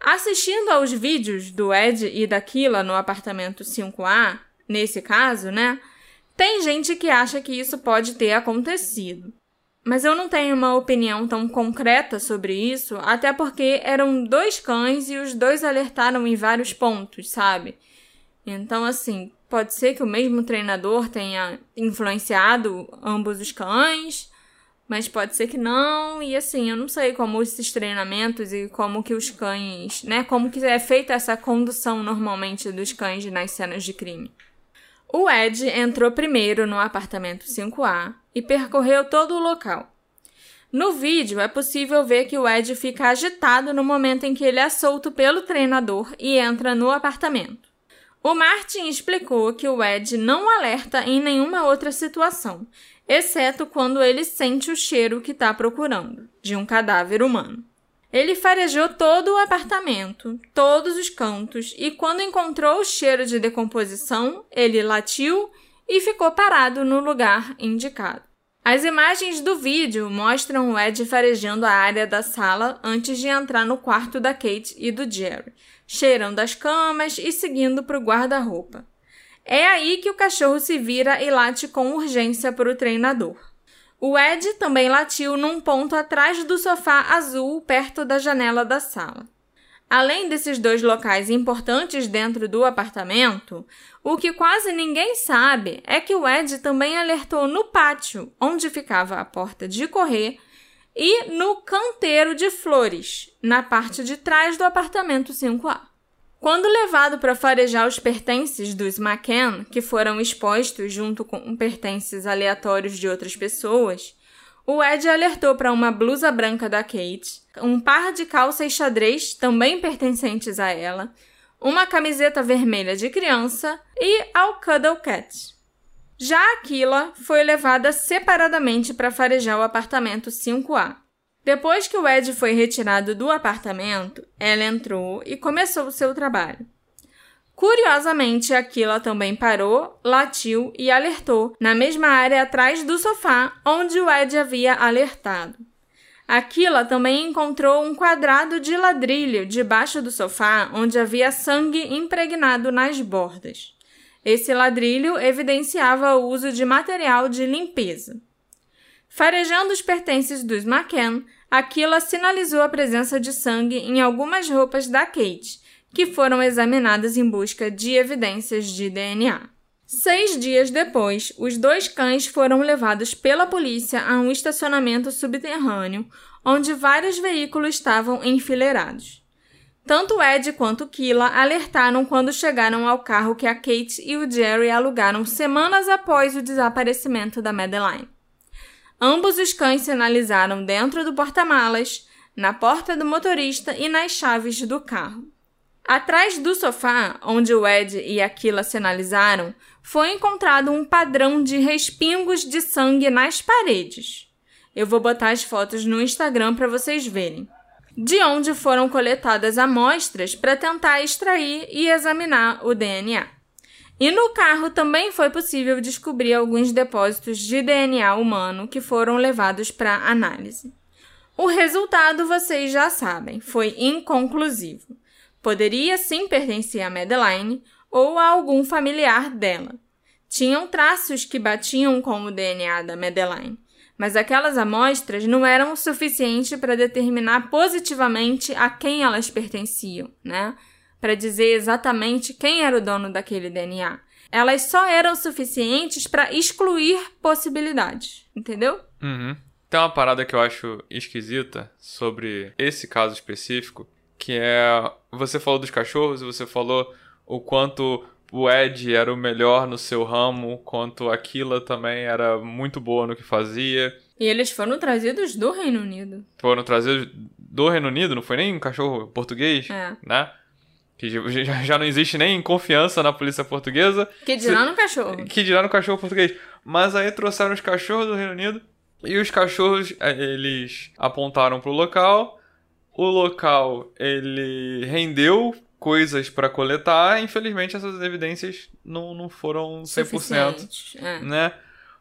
Assistindo aos vídeos do Ed e da Kila no apartamento 5A, nesse caso, né? Tem gente que acha que isso pode ter acontecido. Mas eu não tenho uma opinião tão concreta sobre isso, até porque eram dois cães e os dois alertaram em vários pontos, sabe? Então, assim, pode ser que o mesmo treinador tenha influenciado ambos os cães, mas pode ser que não. E assim, eu não sei como esses treinamentos e como que os cães, né, como que é feita essa condução normalmente dos cães nas cenas de crime. O Ed entrou primeiro no apartamento 5A e percorreu todo o local. No vídeo é possível ver que o Ed fica agitado no momento em que ele é solto pelo treinador e entra no apartamento. O Martin explicou que o Ed não alerta em nenhuma outra situação, exceto quando ele sente o cheiro que está procurando, de um cadáver humano. Ele farejou todo o apartamento, todos os cantos, e quando encontrou o cheiro de decomposição, ele latiu e ficou parado no lugar indicado. As imagens do vídeo mostram o Ed farejando a área da sala antes de entrar no quarto da Kate e do Jerry, cheirando as camas e seguindo para o guarda-roupa. É aí que o cachorro se vira e late com urgência para o treinador. O Ed também latiu num ponto atrás do sofá azul, perto da janela da sala. Além desses dois locais importantes dentro do apartamento, o que quase ninguém sabe é que o Ed também alertou no pátio, onde ficava a porta de correr, e no canteiro de flores, na parte de trás do apartamento 5A. Quando levado para farejar os pertences dos McCann, que foram expostos junto com pertences aleatórios de outras pessoas, o Ed alertou para uma blusa branca da Kate, um par de calças xadrez também pertencentes a ela, uma camiseta vermelha de criança e ao Cuddle Cat. Já Aquila foi levada separadamente para farejar o apartamento 5A. Depois que o Ed foi retirado do apartamento, ela entrou e começou o seu trabalho. Curiosamente, Aquila também parou, latiu e alertou na mesma área atrás do sofá onde o Ed havia alertado. Aquila também encontrou um quadrado de ladrilho debaixo do sofá onde havia sangue impregnado nas bordas. Esse ladrilho evidenciava o uso de material de limpeza. Farejando os pertences dos McCann, Aquila sinalizou a presença de sangue em algumas roupas da Kate, que foram examinadas em busca de evidências de DNA. Seis dias depois, os dois cães foram levados pela polícia a um estacionamento subterrâneo, onde vários veículos estavam enfileirados. Tanto Ed quanto Kila alertaram quando chegaram ao carro que a Kate e o Jerry alugaram semanas após o desaparecimento da Madeline. Ambos os cães sinalizaram dentro do porta-malas, na porta do motorista e nas chaves do carro. Atrás do sofá, onde o Ed e a Kila sinalizaram, foi encontrado um padrão de respingos de sangue nas paredes. Eu vou botar as fotos no Instagram para vocês verem de onde foram coletadas amostras para tentar extrair e examinar o DNA. E no carro também foi possível descobrir alguns depósitos de DNA humano que foram levados para análise. O resultado vocês já sabem, foi inconclusivo. Poderia sim pertencer a Madeline ou a algum familiar dela. Tinham traços que batiam com o DNA da Madeline, mas aquelas amostras não eram o suficiente para determinar positivamente a quem elas pertenciam, né? Para dizer exatamente quem era o dono daquele DNA. Elas só eram suficientes para excluir possibilidades, entendeu? Uhum. Tem uma parada que eu acho esquisita sobre esse caso específico, que é você falou dos cachorros você falou o quanto o Ed era o melhor no seu ramo, quanto a Kila também era muito boa no que fazia. E eles foram trazidos do Reino Unido. Foram trazidos do Reino Unido, não foi nem um cachorro português, É. né? Que já, já não existe nem confiança na polícia portuguesa. Que dirá no cachorro. Que dirá no cachorro português. Mas aí trouxeram os cachorros do Reino Unido. E os cachorros, eh, eles apontaram pro local. O local, ele rendeu coisas para coletar. Infelizmente, essas evidências não, não foram 100%. Suficientes. É. Né?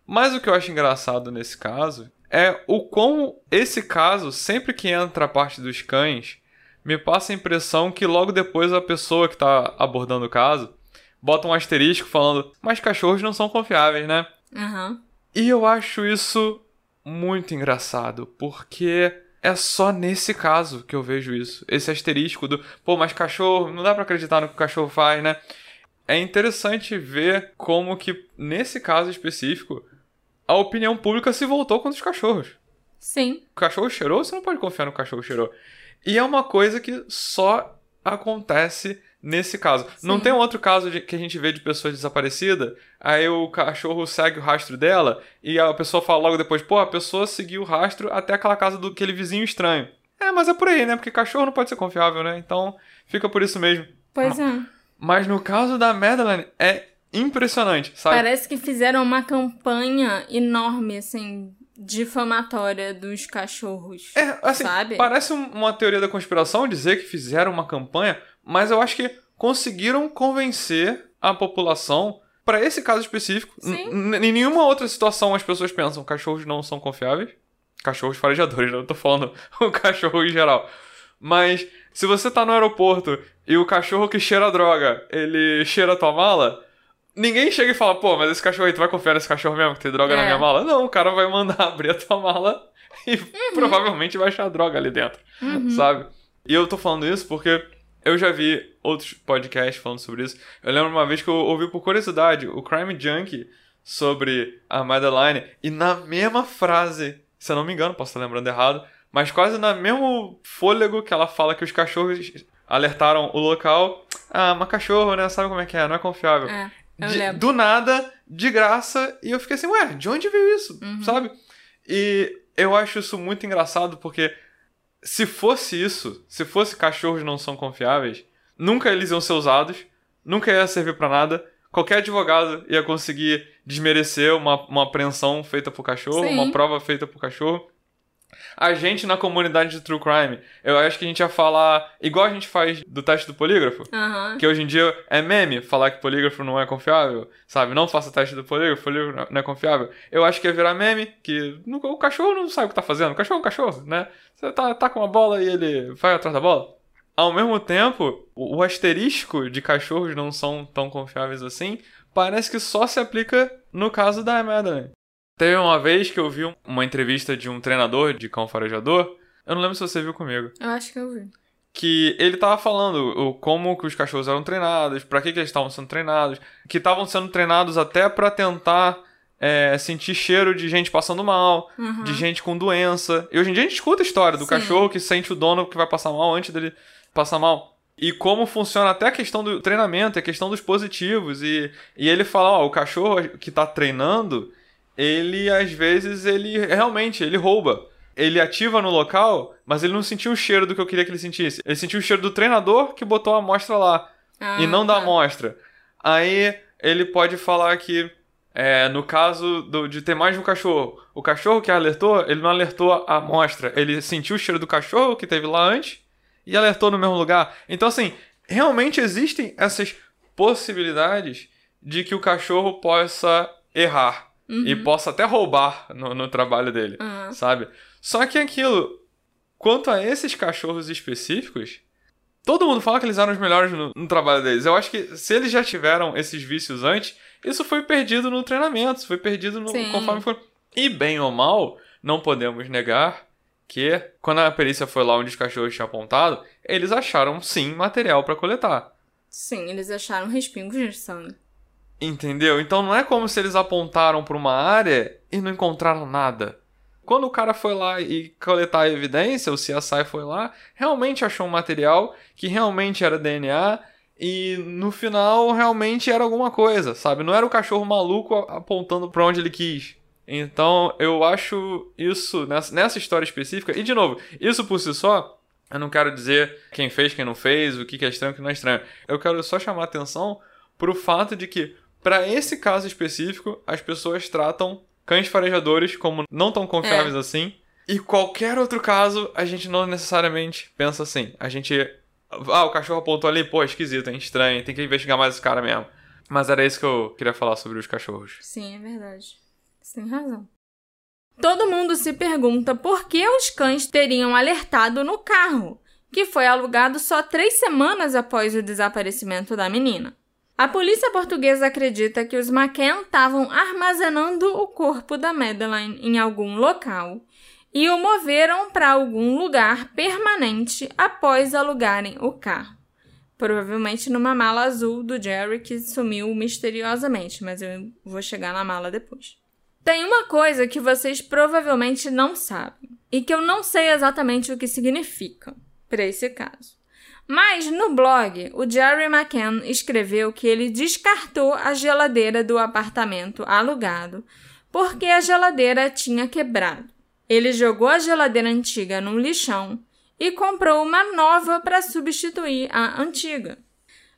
Mas o que eu acho engraçado nesse caso é o quão esse caso, sempre que entra a parte dos cães, me passa a impressão que logo depois a pessoa que tá abordando o caso bota um asterisco falando, mas cachorros não são confiáveis, né? Aham. E eu acho isso muito engraçado, porque é só nesse caso que eu vejo isso. Esse asterisco do, pô, mas cachorro, não dá pra acreditar no que o cachorro faz, né? É interessante ver como que, nesse caso específico, a opinião pública se voltou contra os cachorros. Sim. O cachorro cheirou, você não pode confiar no cachorro cheirou. E é uma coisa que só acontece nesse caso. Não Sim. tem um outro caso de- que a gente vê de pessoa desaparecida, aí o cachorro segue o rastro dela e a pessoa fala logo depois, pô, a pessoa seguiu o rastro até aquela casa do aquele vizinho estranho. É, mas é por aí, né? Porque cachorro não pode ser confiável, né? Então fica por isso mesmo. Pois é. Mas no caso da Madeline, é impressionante, sabe? Parece que fizeram uma campanha enorme, assim, difamatória dos cachorros. É, assim, Sabe? parece um- uma teoria da conspiração dizer que fizeram uma campanha, mas eu acho que conseguiram convencer a população para esse caso específico. Em nenhuma outra situação as pessoas pensam cachorros não são confiáveis. Cachorros farejadores, não tô falando o cachorro em geral. Mas se você tá no aeroporto e o cachorro que cheira droga, ele cheira a tua mala, ninguém chega e fala, pô, mas esse cachorro aí, tu vai confiar nesse cachorro mesmo que tem droga na É. minha mala? Não, o cara vai mandar abrir a tua mala e provavelmente vai achar droga ali dentro, Uhum. sabe? E eu tô falando isso porque eu já vi outros podcasts falando sobre isso. Eu lembro uma vez que eu ouvi por curiosidade o Crime Junkie sobre a Madeline e na mesma frase, se eu não me engano, posso estar lembrando errado, mas quase no mesmo fôlego que ela fala que os cachorros alertaram o local. Ah, mas cachorro, né? Sabe como é que é? Não é confiável. É, De- do nada, de graça, e eu fiquei assim, ué, de onde veio isso? Uhum. Sabe? E eu acho isso muito engraçado porque se fosse isso, se fosse cachorros não são confiáveis, nunca eles iam ser usados, nunca ia servir pra nada. Qualquer advogado ia conseguir desmerecer uma, uma apreensão feita por cachorro, Sim. uma prova feita por cachorro. A gente na comunidade de True Crime, eu acho que a gente ia falar igual a gente faz do teste do polígrafo. Aham. Que hoje em dia é meme falar que polígrafo não é confiável, sabe? Não faça teste do polígrafo, polígrafo não é confiável. Eu acho que ia virar meme, que o cachorro não sabe o que tá fazendo. O cachorro é um cachorro, né? Você tá, tá com uma bola e ele vai atrás da bola. Ao mesmo tempo, o, o asterisco de cachorros não são tão confiáveis assim, parece que só se aplica no caso da Madeline. Teve uma vez que eu vi um- uma entrevista de um treinador de cão farejador, eu não lembro se você viu comigo Eu acho que eu vi. que ele tava falando o, como que os cachorros eram treinados, para que, que eles estavam sendo treinados, que estavam sendo treinados até para tentar é, sentir cheiro de gente passando mal, Uhum. de gente com doença. E hoje em dia a gente escuta a história do Sim. cachorro que sente o dono que vai passar mal antes dele passar mal. E como funciona até a questão do treinamento, a questão dos positivos. E, e ele fala, ó, o cachorro que tá treinando, ele às vezes, ele realmente, ele rouba. Ele ativa no local, mas ele não sentiu o cheiro do que eu queria que ele sentisse. Ele sentiu o cheiro do treinador que botou a amostra lá Ah, e não da tá. amostra. Aí ele pode falar que, é, no caso do- de ter mais de um cachorro, o cachorro que alertou, ele não alertou a amostra. Ele sentiu o cheiro do cachorro que teve lá antes e alertou no mesmo lugar. Então, assim, realmente existem essas possibilidades de que o cachorro possa errar e possa até roubar no, no trabalho dele, Aham. sabe? Só que aquilo, quanto a esses cachorros específicos, todo mundo fala que eles eram os melhores no, no trabalho deles. Eu acho que se eles já tiveram esses vícios antes, isso foi perdido no treinamento, foi perdido no, Sim. conforme foi. E bem ou mal, não podemos negar que quando a perícia foi lá onde os cachorros tinham apontado, eles acharam sim material pra coletar. Sim, eles acharam respingos de sangue. Entendeu? Então não é como se eles apontaram pra uma área e não encontraram nada. Quando o cara foi lá e coletar a evidência, o CSI foi lá, realmente achou um material que realmente era DNA e no final realmente era alguma coisa, sabe? Não era o cachorro maluco apontando pra onde ele quis. Então eu acho isso nessa, história específica, e de novo, isso por si só, eu não quero dizer quem fez, quem não fez, o que que é estranho, o que não é estranho. Eu quero só chamar a atenção pro fato de que, para esse caso específico, as pessoas tratam cães farejadores como não tão confiáveis assim. E qualquer outro caso, a gente não necessariamente pensa assim. A gente. Ah, o cachorro apontou ali, pô, esquisito, hein? Estranho, tem que investigar mais esse cara mesmo. Mas era isso que eu queria falar sobre os cachorros. Sim, é verdade. Você tem razão. Todo mundo se pergunta por que os cães teriam alertado no carro, que foi alugado só três semanas após o desaparecimento da menina. A polícia portuguesa acredita que os McCann estavam armazenando o corpo da Madeline em algum local e o moveram para algum lugar permanente após alugarem o carro. Provavelmente numa mala azul do Jerry que sumiu misteriosamente, mas eu vou chegar na mala depois. Tem uma coisa que vocês provavelmente não sabem e que eu não sei exatamente o que significa para esse caso. Mas no blog, o Jerry McCann escreveu que ele descartou a geladeira do apartamento alugado porque a geladeira tinha quebrado. Ele jogou a geladeira antiga num lixão e comprou uma nova para substituir a antiga.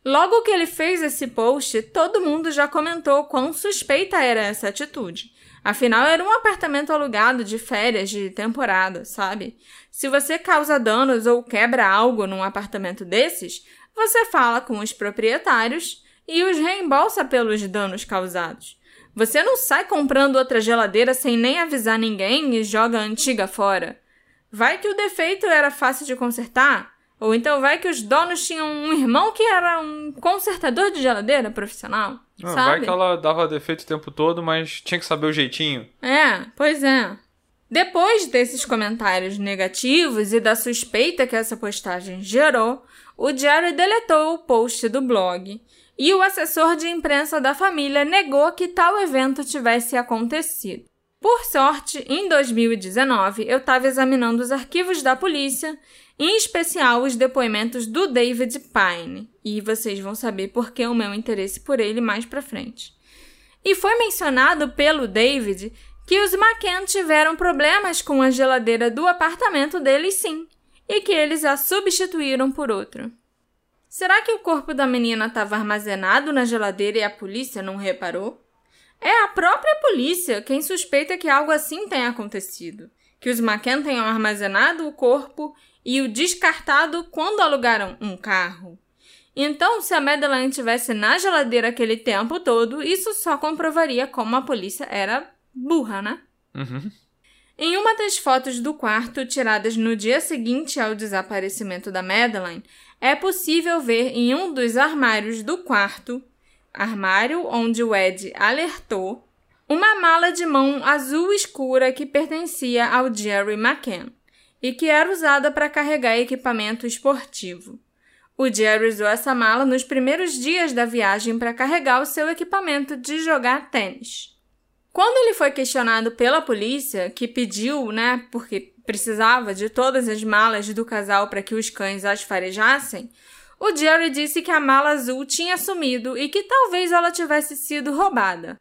Logo que ele fez esse post, todo mundo já comentou quão suspeita era essa atitude. Afinal, era um apartamento alugado de férias de temporada, sabe? Se você causa danos ou quebra algo num apartamento desses, você fala com os proprietários e os reembolsa pelos danos causados. Você não sai comprando outra geladeira sem nem avisar ninguém e joga a antiga fora. Vai que o defeito era fácil de consertar? Ou então vai que os donos tinham um irmão que era um consertador de geladeira profissional? Ah, vai que ela dava defeito o tempo todo, mas tinha que saber o jeitinho. É, pois é. Depois desses comentários negativos e da suspeita que essa postagem gerou, o Jerry deletou o post do blog e o assessor de imprensa da família negou que tal evento tivesse acontecido. Por sorte, em 2019, eu estava examinando os arquivos da polícia, em especial os depoimentos do David Pine, e vocês vão saber por que o meu interesse por ele mais pra frente. E foi mencionado pelo David que os McCann tiveram problemas com a geladeira do apartamento deles sim, e que eles a substituíram por outra. Será que o corpo da menina estava armazenado na geladeira e a polícia não reparou? É a própria polícia quem suspeita que algo assim tenha acontecido, que os McCann tenham armazenado o corpo e o descartado quando alugaram um carro. Então, se a Madeline estivesse na geladeira aquele tempo todo, isso só comprovaria como a polícia era burra, né? Uhum. Em uma das fotos do quarto tiradas no dia seguinte ao desaparecimento da Madeline, é possível ver em um dos armários do quarto, armário onde o Ed alertou, uma mala de mão azul escura que pertencia ao Jerry McCann. e que era usada para carregar equipamento esportivo. O Jerry usou essa mala nos primeiros dias da viagem para carregar o seu equipamento de jogar tênis. Quando ele foi questionado pela polícia, que pediu, né, porque precisava de todas as malas do casal para que os cães as farejassem, o Jerry disse que a mala azul tinha sumido e que talvez ela tivesse sido roubada.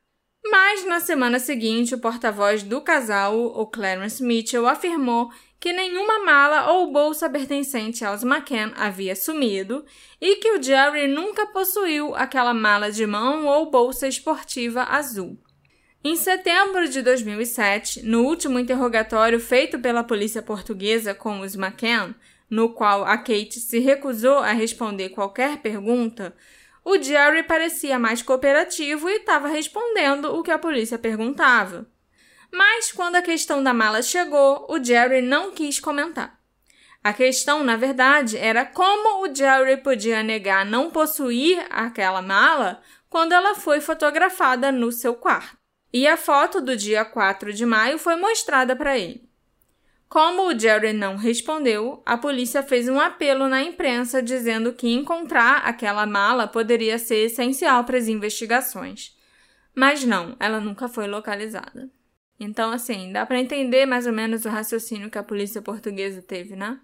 Mas na semana seguinte, o porta-voz do casal, o Clarence Mitchell, afirmou que nenhuma mala ou bolsa pertencente aos McCann havia sumido e que o Jerry nunca possuiu aquela mala de mão ou bolsa esportiva azul. Em setembro de 2007, no último interrogatório feito pela polícia portuguesa com os McCann, no qual a Kate se recusou a responder qualquer pergunta, o Jerry parecia mais cooperativo e estava respondendo o que a polícia perguntava. Mas quando a questão da mala chegou, o Jerry não quis comentar. A questão, na verdade, era como o Jerry podia negar não possuir aquela mala quando ela foi fotografada no seu quarto. E a foto do dia 4 de maio foi mostrada para ele. Como o Jerry não respondeu, a polícia fez um apelo na imprensa dizendo que encontrar aquela mala poderia ser essencial para as investigações. Mas não, ela nunca foi localizada. Então, assim, dá para entender mais ou menos o raciocínio que a polícia portuguesa teve, né?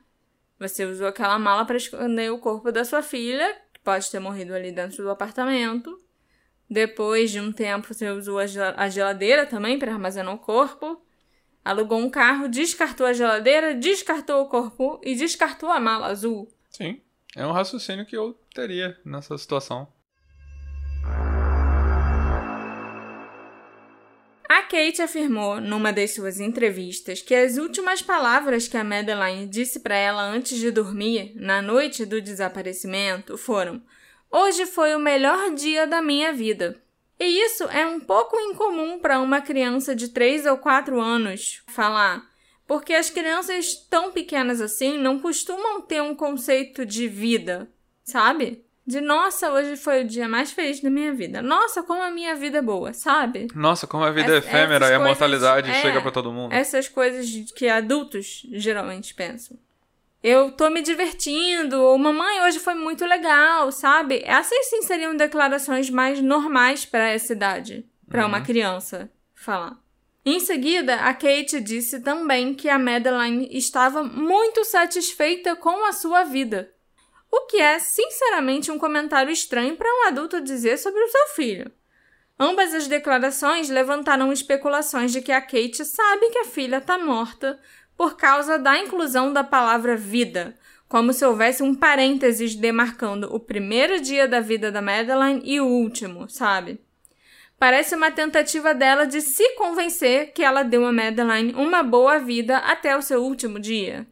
Você usou aquela mala para esconder o corpo da sua filha, que pode ter morrido ali dentro do apartamento. Depois de um tempo, você usou a geladeira também para armazenar o corpo. Alugou um carro, descartou a geladeira, descartou o corpo e descartou a mala azul. Sim, é um raciocínio que eu teria nessa situação. A Kate afirmou numa das suas entrevistas que as últimas palavras que a Madeline disse para ela antes de dormir, na noite do desaparecimento, foram: Hoje foi o melhor dia da minha vida. E isso é um pouco incomum para uma criança de 3 ou 4 anos falar, porque as crianças tão pequenas assim não costumam ter um conceito de vida, sabe? De nossa, hoje foi o dia mais feliz da minha vida. Nossa, como a minha vida é boa, sabe? Nossa, como a vida é efêmera e a mortalidade é, chega para todo mundo. Essas coisas que adultos geralmente pensam. Eu tô me divertindo, ou mamãe, hoje foi muito legal, sabe? Essas sim seriam declarações mais normais para essa idade, para uhum. uma criança falar. Em seguida, a Kate disse também que a Madeline estava muito satisfeita com a sua vida o que é, sinceramente, um comentário estranho para um adulto dizer sobre o seu filho. Ambas as declarações levantaram especulações de que a Kate sabe que a filha está morta por causa da inclusão da palavra vida, como se houvesse um parênteses demarcando o primeiro dia da vida da Madeline e o último, sabe? Parece uma tentativa dela de se convencer que ela deu a Madeline uma boa vida até o seu último dia.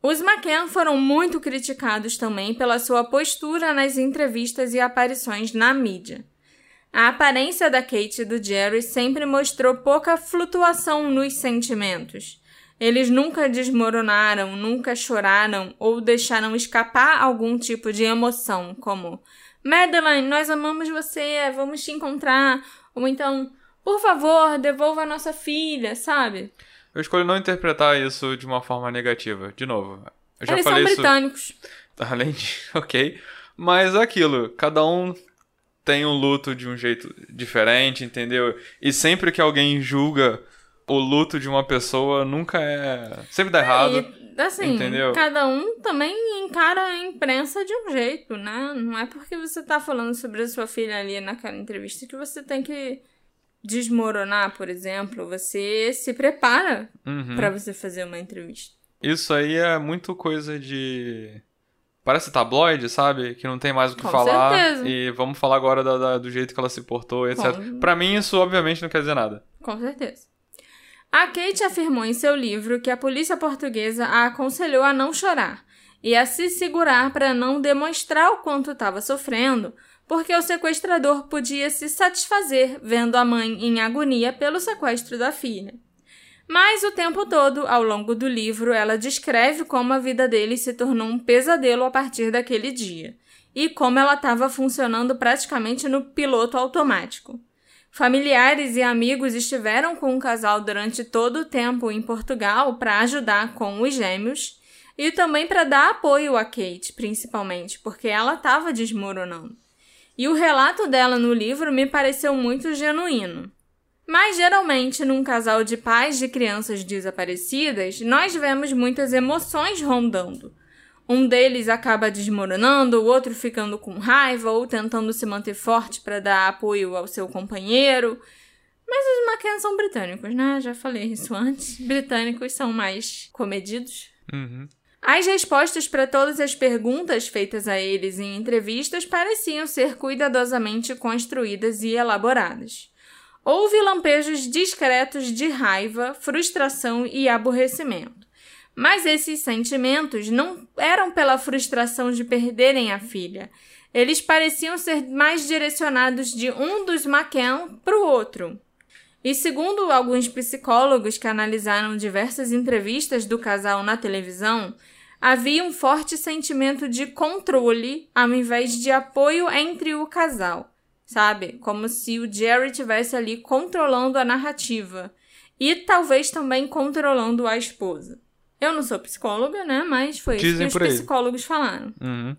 Os McCann foram muito criticados também pela sua postura nas entrevistas e aparições na mídia. A aparência da Kate e do Jerry sempre mostrou pouca flutuação nos sentimentos. Eles nunca desmoronaram, nunca choraram ou deixaram escapar algum tipo de emoção, como Madeline, nós amamos você, vamos te encontrar, ou então, por favor, devolva a nossa filha, sabe? Eu escolho não interpretar isso de uma forma negativa. De novo, eu já Eles falei são britânicos. Além de. Ok. Mas é aquilo, cada um tem um luto de um jeito diferente, entendeu? E sempre que alguém julga o luto de uma pessoa, nunca é. Sempre dá é, errado. E, assim, entendeu? cada um também encara a imprensa de um jeito, né? Não é porque você tá falando sobre a sua filha ali naquela entrevista que você tem que desmoronar, por exemplo, você se prepara uhum. para você fazer uma entrevista. Isso aí é muito coisa de. Parece tabloide, sabe? Que não tem mais o que Com falar. Certeza. E vamos falar agora da, da, do jeito que ela se portou, etc. Com... Pra mim, isso obviamente não quer dizer nada. Com certeza. A Kate afirmou em seu livro que a polícia portuguesa a aconselhou a não chorar e a se segurar para não demonstrar o quanto estava sofrendo, porque o sequestrador podia se satisfazer vendo a mãe em agonia pelo sequestro da filha. Mas o tempo todo, ao longo do livro, ela descreve como a vida dele se tornou um pesadelo a partir daquele dia e como ela estava funcionando praticamente no piloto automático. Familiares e amigos estiveram com o casal durante todo o tempo em Portugal para ajudar com os gêmeos e também para dar apoio a Kate, principalmente, porque ela estava desmoronando. E o relato dela no livro me pareceu muito genuíno. Mas geralmente, num casal de pais de crianças desaparecidas, nós vemos muitas emoções rondando. Um deles acaba desmoronando, o outro ficando com raiva ou tentando se manter forte para dar apoio ao seu companheiro. Mas os McKenna são britânicos, né? Já falei isso antes. Britânicos são mais comedidos. Uhum. As respostas para todas as perguntas feitas a eles em entrevistas pareciam ser cuidadosamente construídas e elaboradas. Houve lampejos discretos de raiva, frustração e aborrecimento. Mas esses sentimentos não eram pela frustração de perderem a filha. Eles pareciam ser mais direcionados de um dos McCann para o outro. E segundo alguns psicólogos que analisaram diversas entrevistas do casal na televisão, havia um forte sentimento de controle ao invés de apoio entre o casal, sabe? Como se o Jerry tivesse ali controlando a narrativa e talvez também controlando a esposa. Eu não sou psicóloga, né? Mas foi Dizem isso que os psicólogos falaram. Uhum.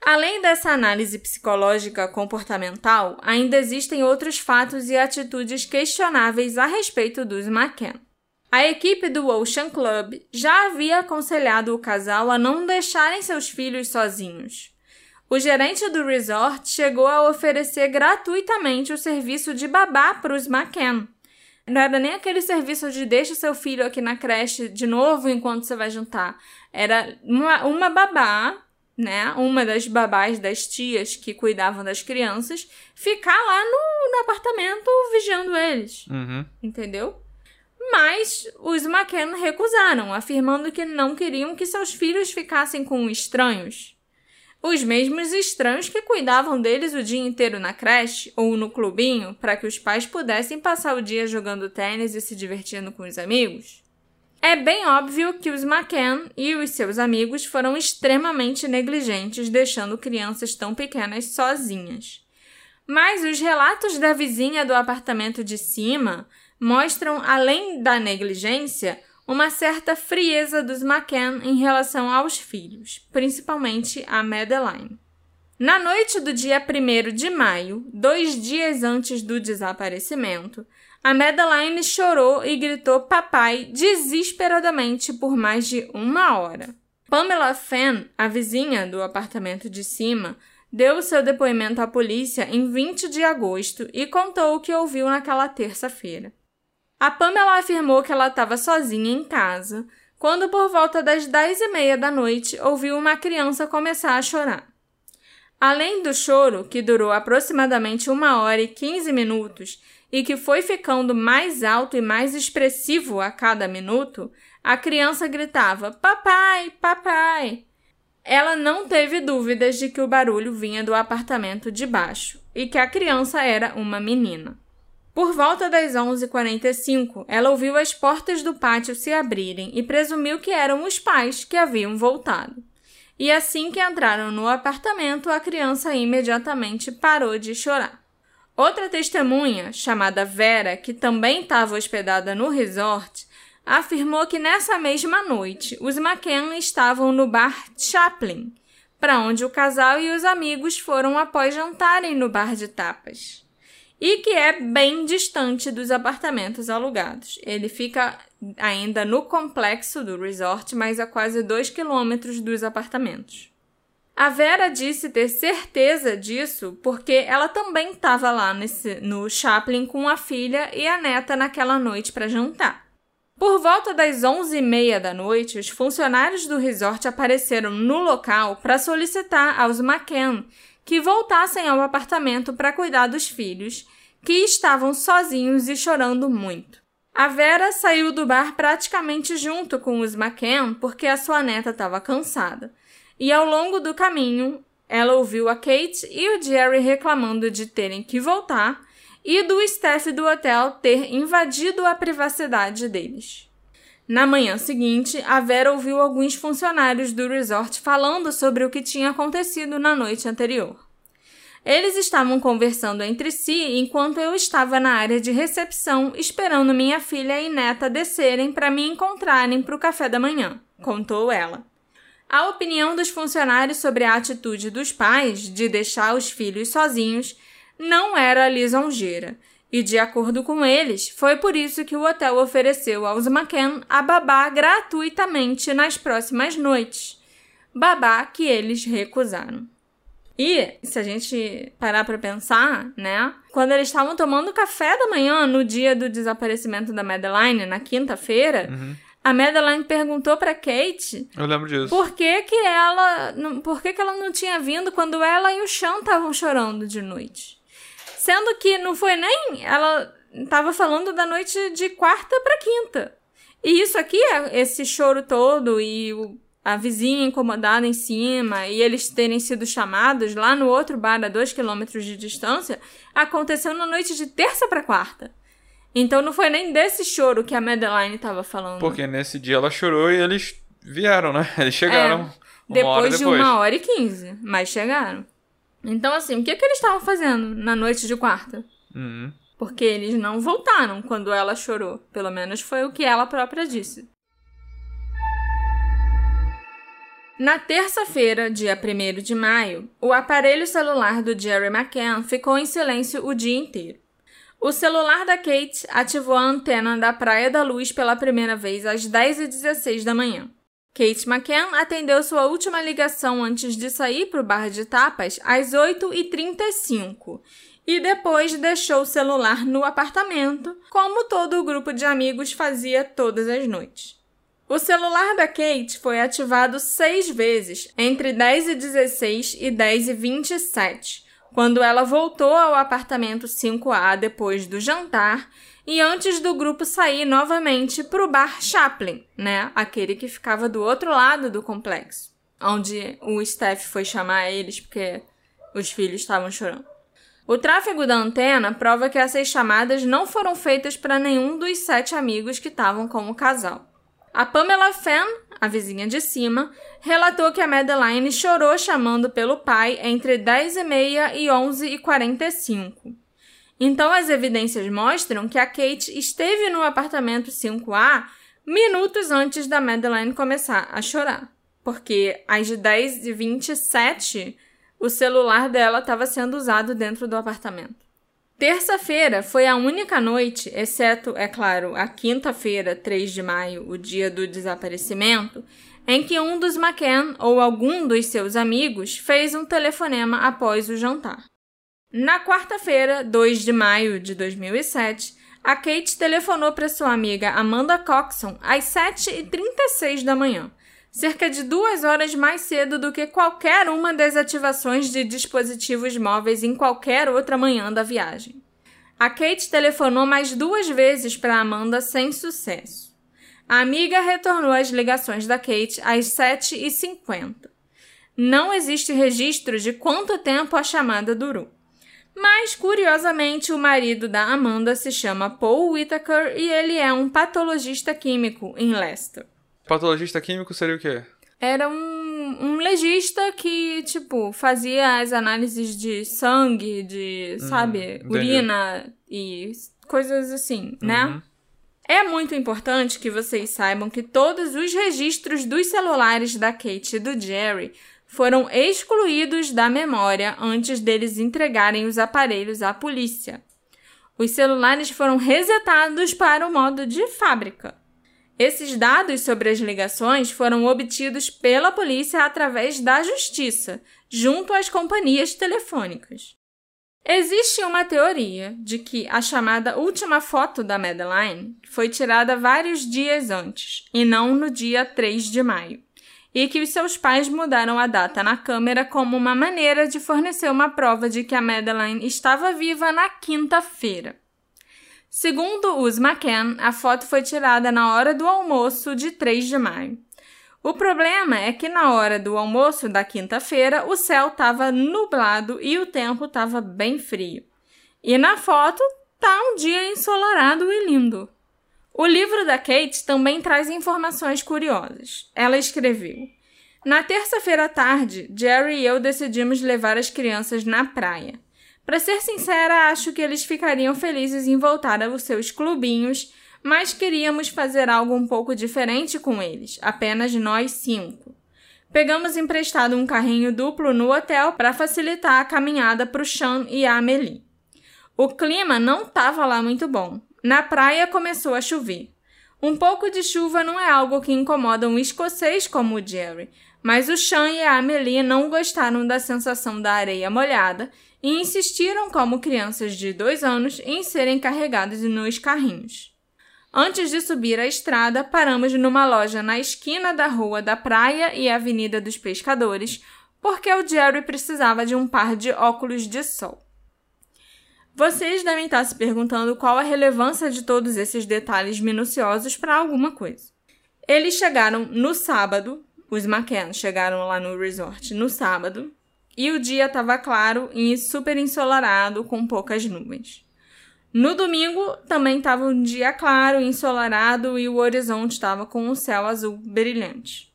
Além dessa análise psicológica comportamental, ainda existem outros fatos e atitudes questionáveis a respeito dos McKenna. A equipe do Ocean Club já havia aconselhado o casal a não deixarem seus filhos sozinhos. O gerente do resort chegou a oferecer gratuitamente o serviço de babá para os McCann. Não era nem aquele serviço de deixa seu filho aqui na creche de novo enquanto você vai jantar. Era uma, uma babá, né? Uma das babás das tias que cuidavam das crianças, ficar lá no, no apartamento vigiando eles. Uhum. Entendeu? Mas os McKenna recusaram, afirmando que não queriam que seus filhos ficassem com estranhos. Os mesmos estranhos que cuidavam deles o dia inteiro na creche ou no clubinho para que os pais pudessem passar o dia jogando tênis e se divertindo com os amigos. É bem óbvio que os McCann e os seus amigos foram extremamente negligentes deixando crianças tão pequenas sozinhas. Mas os relatos da vizinha do apartamento de cima mostram, além da negligência, uma certa frieza dos McCann em relação aos filhos, principalmente a Madeline. Na noite do dia 1 de maio, dois dias antes do desaparecimento, a Madeline chorou e gritou papai desesperadamente por mais de uma hora. Pamela Fenn, a vizinha do apartamento de cima, deu seu depoimento à polícia em 20 de agosto e contou o que ouviu naquela terça-feira. A Pamela afirmou que ela estava sozinha em casa, quando por volta das dez e meia da noite ouviu uma criança começar a chorar. Além do choro, que durou aproximadamente uma hora e quinze minutos e que foi ficando mais alto e mais expressivo a cada minuto, a criança gritava: Papai, papai! Ela não teve dúvidas de que o barulho vinha do apartamento de baixo e que a criança era uma menina. Por volta das 11h45, ela ouviu as portas do pátio se abrirem e presumiu que eram os pais que haviam voltado. E assim que entraram no apartamento, a criança imediatamente parou de chorar. Outra testemunha, chamada Vera, que também estava hospedada no resort, afirmou que nessa mesma noite os McKenna estavam no bar Chaplin, para onde o casal e os amigos foram após jantarem no bar de tapas e que é bem distante dos apartamentos alugados. Ele fica ainda no complexo do resort, mas a quase 2 quilômetros dos apartamentos. A Vera disse ter certeza disso porque ela também estava lá nesse, no Chaplin com a filha e a neta naquela noite para jantar. Por volta das 11h30 da noite, os funcionários do resort apareceram no local para solicitar aos McCann que voltassem ao apartamento para cuidar dos filhos, que estavam sozinhos e chorando muito. A Vera saiu do bar praticamente junto com os McCann porque a sua neta estava cansada. E ao longo do caminho, ela ouviu a Kate e o Jerry reclamando de terem que voltar e do staff do hotel ter invadido a privacidade deles. Na manhã seguinte, a Vera ouviu alguns funcionários do resort falando sobre o que tinha acontecido na noite anterior. Eles estavam conversando entre si enquanto eu estava na área de recepção esperando minha filha e neta descerem para me encontrarem para o café da manhã, contou ela. A opinião dos funcionários sobre a atitude dos pais de deixar os filhos sozinhos não era lisonjeira, e de acordo com eles, foi por isso que o hotel ofereceu aos McCann a babá gratuitamente nas próximas noites. Babá que eles recusaram. E, se a gente parar para pensar, né? Quando eles estavam tomando café da manhã no dia do desaparecimento da Madeline, na quinta-feira, Uhum. a Madeline perguntou para Kate Eu lembro disso. por que que ela, não- por que que ela não tinha vindo quando ela e o Sean estavam chorando de noite. Sendo que não foi nem ela estava falando da noite de quarta para quinta. E isso aqui, é esse choro todo e o a vizinha incomodada em cima e eles terem sido chamados lá no outro bar a dois quilômetros de distância, aconteceu na noite de terça para quarta. Então não foi nem desse choro que a Madeline estava falando. Porque nesse dia ela chorou e eles vieram, né? Eles chegaram uma hora depois de depois. uma hora e quinze, mas chegaram. Então, assim, o que, que eles estavam fazendo na noite de quarta? Uhum. Porque eles não voltaram quando ela chorou. Pelo menos foi o que ela própria disse. Na terça-feira, dia 1 de maio, o aparelho celular do Jerry McCann ficou em silêncio o dia inteiro. O celular da Kate ativou a antena da Praia da Luz pela primeira vez às 10h16 da manhã. Kate McCann atendeu sua última ligação antes de sair para o bar de tapas às 8h35 e depois deixou o celular no apartamento, como todo o grupo de amigos fazia todas as noites. O celular da Kate foi ativado seis vezes entre 10h16 e 10h27, quando ela voltou ao apartamento 5A depois do jantar e antes do grupo sair novamente para o bar Chaplin, né? Aquele que ficava do outro lado do complexo, onde o Steph foi chamar eles porque os filhos estavam chorando. O tráfego da antena prova que essas chamadas não foram feitas para nenhum dos sete amigos que estavam como casal. A Pamela Fenn, a vizinha de cima, relatou que a Madeline chorou chamando pelo pai entre 10h30 e 11h45. Então, as evidências mostram que a Kate esteve no apartamento 5A minutos antes da Madeline começar a chorar. Porque às 10h27, o celular dela estava sendo usado dentro do apartamento. Terça-feira foi a única noite, exceto, é claro, a quinta-feira, 3 de maio, o dia do desaparecimento, em que um dos McCann ou algum dos seus amigos fez um telefonema após o jantar. Na quarta-feira, 2 de maio de 2007, a Kate telefonou para sua amiga Amanda Coxon às 7h36 da manhã, cerca de duas horas mais cedo do que qualquer uma das ativações de dispositivos móveis em qualquer outra manhã da viagem. A Kate telefonou mais duas vezes para Amanda sem sucesso. A amiga retornou as ligações da Kate às 7h50. Não existe registro de quanto tempo a chamada durou. Mas, curiosamente, o marido da Amanda se chama Paul Whittaker e ele é um patologista químico em Leicester. Patologista químico seria o quê? Era um, um legista que, tipo, fazia as análises de sangue, de, sabe, entendi. urina e coisas assim, né? Uhum. É muito importante que vocês saibam que todos os registros dos celulares da Kate e do Jerry foram excluídos da memória antes deles entregarem os aparelhos à polícia. Os celulares foram resetados para o modo de fábrica. Esses dados sobre as ligações foram obtidos pela polícia através da justiça, junto às companhias telefônicas. Existe uma teoria de que a chamada última foto da Madeline foi tirada vários dias antes, e não no dia 3 de maio, e que os seus pais mudaram a data na câmera como uma maneira de fornecer uma prova de que a Madeline estava viva na quinta-feira. Segundo os McCann, a foto foi tirada na hora do almoço de 3 de maio. O problema é que na hora do almoço da quinta-feira o céu estava nublado e o tempo estava bem frio. E na foto tá um dia ensolarado e lindo. O livro da Kate também traz informações curiosas. Ela escreveu: Na terça-feira à tarde, Jerry e eu decidimos levar as crianças na praia. Para ser sincera, acho que eles ficariam felizes em voltar aos seus clubinhos, mas queríamos fazer algo um pouco diferente com eles, apenas nós cinco. Pegamos emprestado um carrinho duplo no hotel para facilitar a caminhada para o Sean e a Amelie. O clima não estava lá muito bom. Na praia começou a chover. Um pouco de chuva não é algo que incomoda um escocês como o Jerry, mas o Sean e a Amelie não gostaram da sensação da areia molhada e insistiram, como crianças de dois anos, em serem carregados nos carrinhos. Antes de subir a estrada, paramos numa loja na esquina da Rua da Praia e Avenida dos Pescadores, porque o Jerry precisava de um par de óculos de sol. Vocês devem estar se perguntando qual a relevância de todos esses detalhes minuciosos para alguma coisa. Eles chegaram no sábado, os McKenna chegaram lá no resort no sábado, e o dia estava claro e super ensolarado com poucas nuvens. No domingo também estava um dia claro, ensolarado e o horizonte estava com um céu azul brilhante.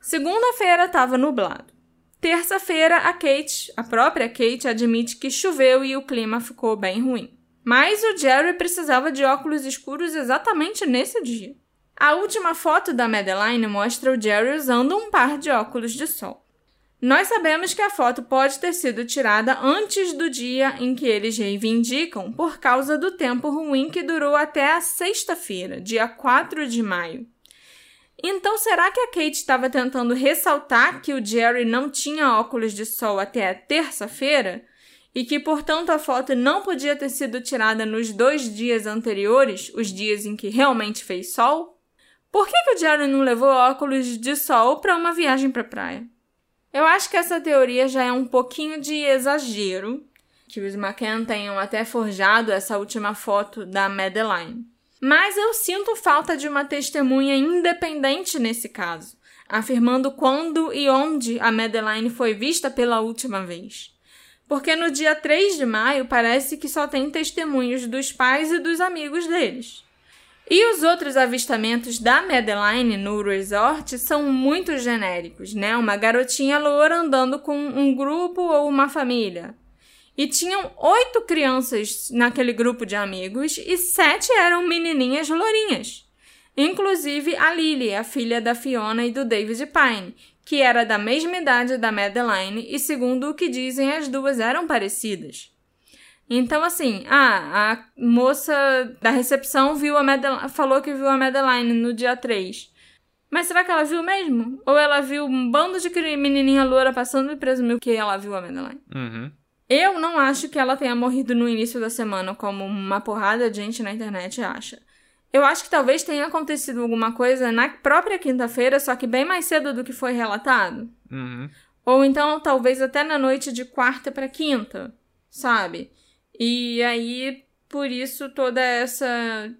Segunda-feira estava nublado. Terça-feira, a Kate, a própria Kate, admite que choveu e o clima ficou bem ruim. Mas o Jerry precisava de óculos escuros exatamente nesse dia. A última foto da Madeline mostra o Jerry usando um par de óculos de sol. Nós sabemos que a foto pode ter sido tirada antes do dia em que eles reivindicam por causa do tempo ruim que durou até a sexta-feira, dia 4 de maio. Então, será que a Kate estava tentando ressaltar que o Jerry não tinha óculos de sol até a terça-feira? E que, portanto, a foto não podia ter sido tirada nos dois dias anteriores, os dias em que realmente fez sol? Por que, que o Jerry não levou óculos de sol para uma viagem para a praia? Eu acho que essa teoria já é um pouquinho de exagero, que os McCann tenham até forjado essa última foto da Madeline. Mas eu sinto falta de uma testemunha independente nesse caso, afirmando quando e onde a Madeline foi vista pela última vez. Porque no dia 3 de maio parece que só tem testemunhos dos pais e dos amigos deles. E os outros avistamentos da Madeline no resort são muito genéricos, né? Uma garotinha loura andando com um grupo ou uma família. E tinham oito crianças naquele grupo de amigos e sete eram menininhas lourinhas. Inclusive a Lily, a filha da Fiona e do David Pine, que era da mesma idade da Madeline e, segundo o que dizem, as duas eram parecidas. Então, assim, a moça da recepção viu a Madeline, falou que viu a Madeline no dia 3. Mas será que ela viu mesmo? Ou ela viu um bando de menininha loura passando e presumiu que ela viu a Madeline? Uhum. Eu não acho que ela tenha morrido no início da semana, como uma porrada de gente na internet acha. Eu acho que talvez tenha acontecido alguma coisa na própria quinta-feira, só que bem mais cedo do que foi relatado. Uhum. Ou então, talvez até na noite de quarta para quinta, sabe? E aí, por isso, toda essa.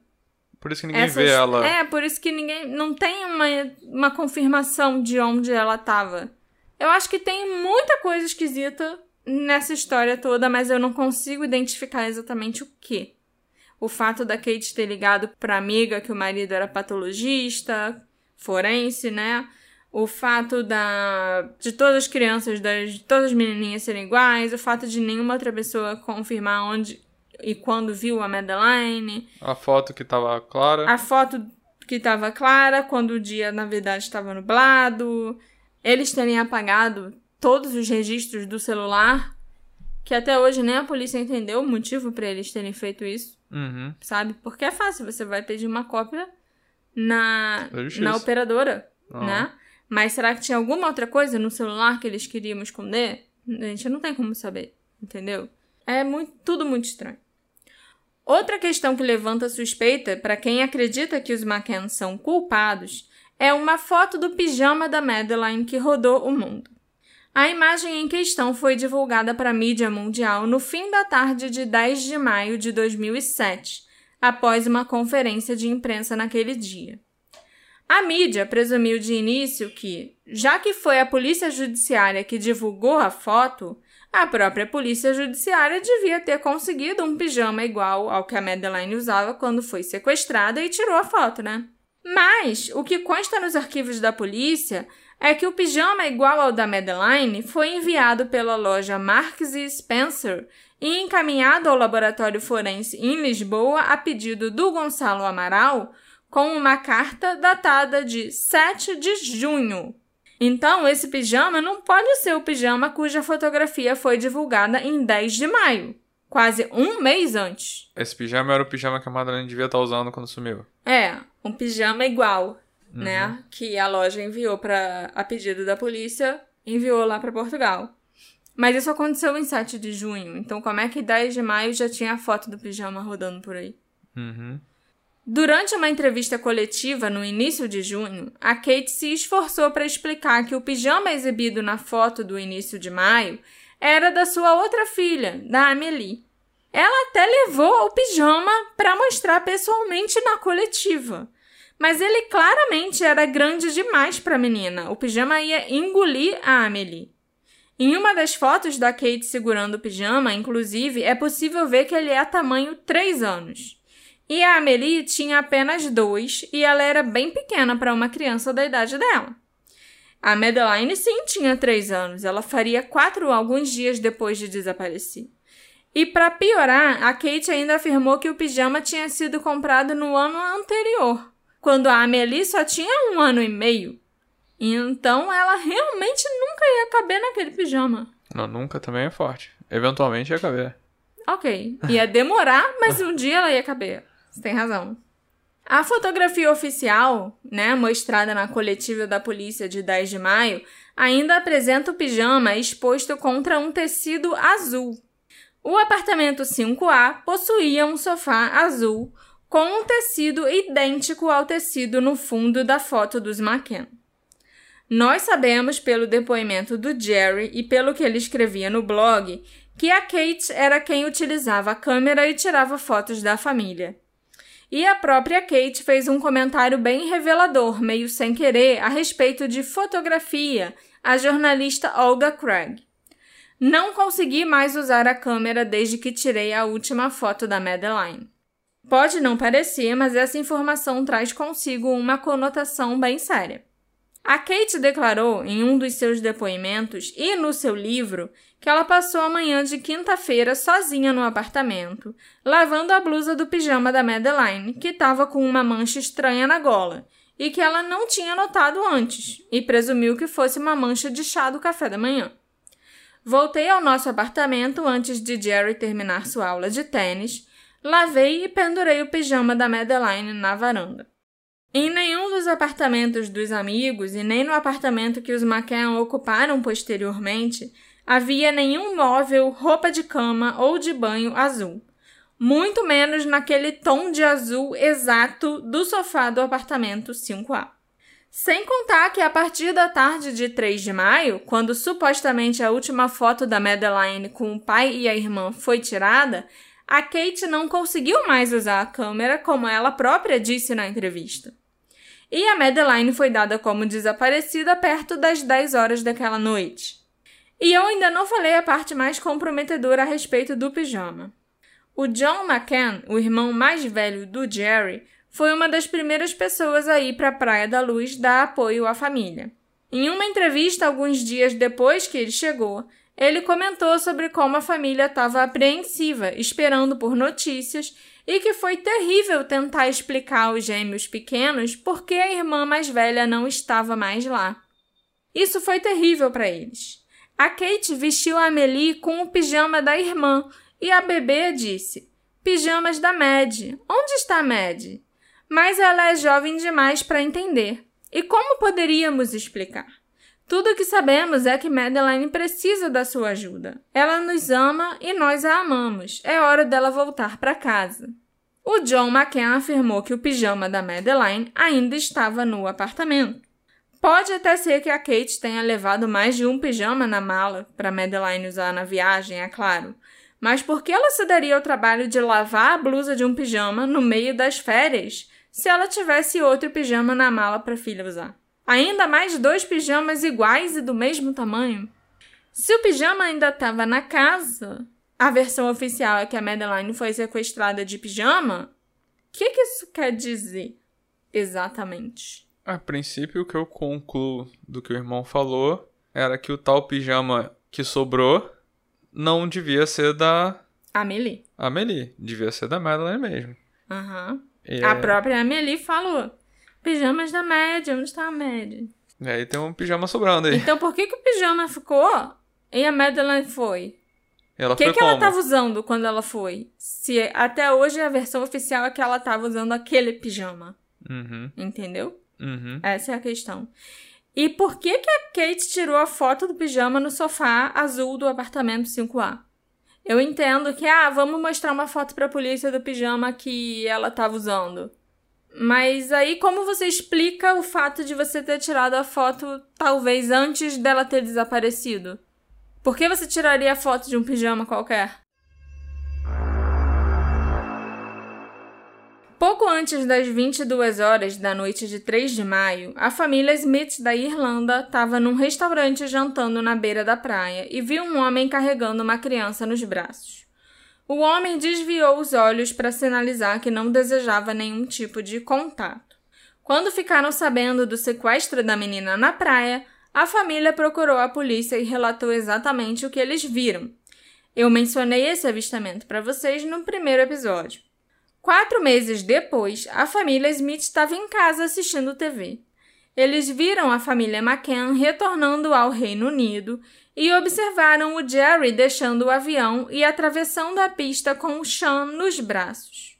Por isso que ninguém vê ela. É, por isso que ninguém. Não tem uma, uma confirmação de onde ela tava. Eu acho que tem muita coisa esquisita nessa história toda, mas eu não consigo identificar exatamente o que. O fato da Kate ter ligado pra amiga que o marido era patologista, forense, né? O fato da de todas as crianças, das, de todas as menininhas serem iguais, o fato de nenhuma outra pessoa confirmar onde e quando viu a Madeline, A foto que tava clara. a foto que estava clara, quando o dia na verdade estava nublado, eles terem apagado todos os registros do celular, que até hoje nem a polícia entendeu o motivo para eles terem feito isso, Uhum. sabe? Porque é fácil, você vai pedir uma cópia na, justiça. na operadora, Ah. né? Mas será que tinha alguma outra coisa no celular que eles queriam esconder? A gente não tem como saber, entendeu? É muito, tudo muito estranho. Outra questão que levanta suspeita para quem acredita que os McCann são culpados é uma foto do pijama da Madeline que rodou o mundo. A imagem em questão foi divulgada para a mídia mundial no fim da tarde de 10 de maio de 2007, após uma conferência de imprensa naquele dia. A mídia presumiu de início que, já que foi a polícia judiciária que divulgou a foto, a própria polícia judiciária devia ter conseguido um pijama igual ao que a Madeline usava quando foi sequestrada e tirou a foto, né? Mas, o que consta nos arquivos da polícia, é que o pijama igual ao da Madeline foi enviado pela loja Marks Spencer e encaminhado ao laboratório forense em Lisboa a pedido do Gonçalo Amaral com uma carta datada de 7 de junho. Então, esse pijama não pode ser o pijama cuja fotografia foi divulgada em 10 de maio, quase um mês antes. Esse pijama era o pijama que a Madalena devia estar usando quando sumiu. É, um pijama igual, né? Que a loja enviou para a pedido da polícia, enviou lá para Portugal. Mas isso aconteceu em 7 de junho, então como é que 10 de maio já tinha a foto do pijama rodando por aí? Uhum. Durante uma entrevista coletiva no início de junho, a Kate se esforçou para explicar que o pijama exibido na foto do início de maio era da sua outra filha, da Amelie. Ela até levou o pijama para mostrar pessoalmente na coletiva. Mas ele claramente era grande demais para a menina. O pijama ia engolir a Amelie. Em uma das fotos da Kate segurando o pijama, inclusive, é possível ver que ele é tamanho 3 anos. E a Amelie tinha apenas dois e ela era bem pequena para uma criança da idade dela. A Madeline sim tinha três anos, ela faria quatro alguns dias depois de desaparecer. E para piorar, a Kate ainda afirmou que o pijama tinha sido comprado no ano anterior, quando a Amelie só tinha um ano e meio. Então ela realmente nunca ia caber naquele pijama. Não, nunca também é forte. Eventualmente ia caber. Ok, ia demorar, mas um dia ela ia caber. Você tem razão. A fotografia oficial, né, mostrada na coletiva da polícia de 10 de maio, ainda apresenta o pijama exposto contra um tecido azul. O apartamento 5A possuía um sofá azul com um tecido idêntico ao tecido no fundo da foto dos McKen. Nós sabemos pelo depoimento do Jerry e pelo que ele escrevia no blog que a Kate era quem utilizava a câmera e tirava fotos da família. E a própria Kate fez um comentário bem revelador, meio sem querer, a respeito de fotografia, a jornalista Olga Craig. Não consegui mais usar a câmera desde que tirei a última foto da Madeline. Pode não parecer, mas essa informação traz consigo uma conotação bem séria. A Kate declarou em um dos seus depoimentos e no seu livro que ela passou a manhã de quinta-feira sozinha no apartamento, lavando a blusa do pijama da Madeline, que estava com uma mancha estranha na gola, e que ela não tinha notado antes, e presumiu que fosse uma mancha de chá do café da manhã. Voltei ao nosso apartamento antes de Jerry terminar sua aula de tênis, lavei e pendurei o pijama da Madeline na varanda. Em nenhum dos apartamentos dos amigos e nem no apartamento que os McCann ocuparam posteriormente havia nenhum móvel, roupa de cama ou de banho azul. Muito menos naquele tom de azul exato do sofá do apartamento 5A. Sem contar que a partir da tarde de 3 de maio, quando supostamente a última foto da Madeline com o pai e a irmã foi tirada, a Kate não conseguiu mais usar a câmera como ela própria disse na entrevista. E a Madeline foi dada como desaparecida perto das 10 horas daquela noite. E eu ainda não falei a parte mais comprometedora a respeito do pijama. O John McCann, o irmão mais velho do Jerry, foi uma das primeiras pessoas a ir para a Praia da Luz dar apoio à família. Em uma entrevista alguns dias depois que ele chegou, ele comentou sobre como a família estava apreensiva, esperando por notícias, e que foi terrível tentar explicar aos gêmeos pequenos por que a irmã mais velha não estava mais lá. Isso foi terrível para eles. A Kate vestiu a Amelie com o pijama da irmã e a bebê disse: Pijamas da Mad. Onde está a Mad? Mas ela é jovem demais para entender. E como poderíamos explicar? Tudo o que sabemos é que Madeline precisa da sua ajuda. Ela nos ama e nós a amamos. É hora dela voltar para casa. O John McCann afirmou que o pijama da Madeline ainda estava no apartamento. Pode até ser que a Kate tenha levado mais de um pijama na mala para Madeline usar na viagem, é claro. Mas por que ela se daria ao trabalho de lavar a blusa de um pijama no meio das férias se ela tivesse outro pijama na mala para a filha usar? Ainda mais dois pijamas iguais e do mesmo tamanho? Se o pijama ainda estava na casa, a versão oficial é que a Madeline foi sequestrada de pijama? O que, que isso quer dizer exatamente? A princípio, o que eu concluo do que o irmão falou era que o tal pijama que sobrou não devia ser da Amelie. Amelie, devia ser da Madeline mesmo. Aham. E A é- própria Amelie falou. Pijamas da média, onde está a média? E aí tem um pijama sobrando aí. Então por que, que o pijama ficou e a Madeline foi? Ela O que, foi que ela como? tava usando quando ela foi? Se até hoje a versão oficial é que ela tava usando aquele pijama. Uhum, Entendeu? uhum. Essa é a questão. E por que, que a Kate tirou a foto do pijama no sofá azul do apartamento 5A? Eu entendo que, ah, vamos mostrar uma foto pra polícia do pijama que ela tava usando. Mas aí, como você explica o fato de você ter tirado a foto talvez antes dela ter desaparecido? Por que você tiraria a foto de um pijama qualquer? Pouco antes das 22 horas da noite de 3 de maio, a família Smith da Irlanda estava num restaurante jantando na beira da praia e viu um homem carregando uma criança nos braços. O homem desviou os olhos para sinalizar que não desejava nenhum tipo de contato. Quando ficaram sabendo do sequestro da menina na praia, a família procurou a polícia e relatou exatamente o que eles viram. Eu mencionei esse avistamento para vocês no primeiro episódio. Quatro meses depois, a família Smith estava em casa assistindo TV. Eles viram a família McCann retornando ao Reino Unido e observaram o Jerry deixando o avião e atravessando a pista com o Sean nos braços.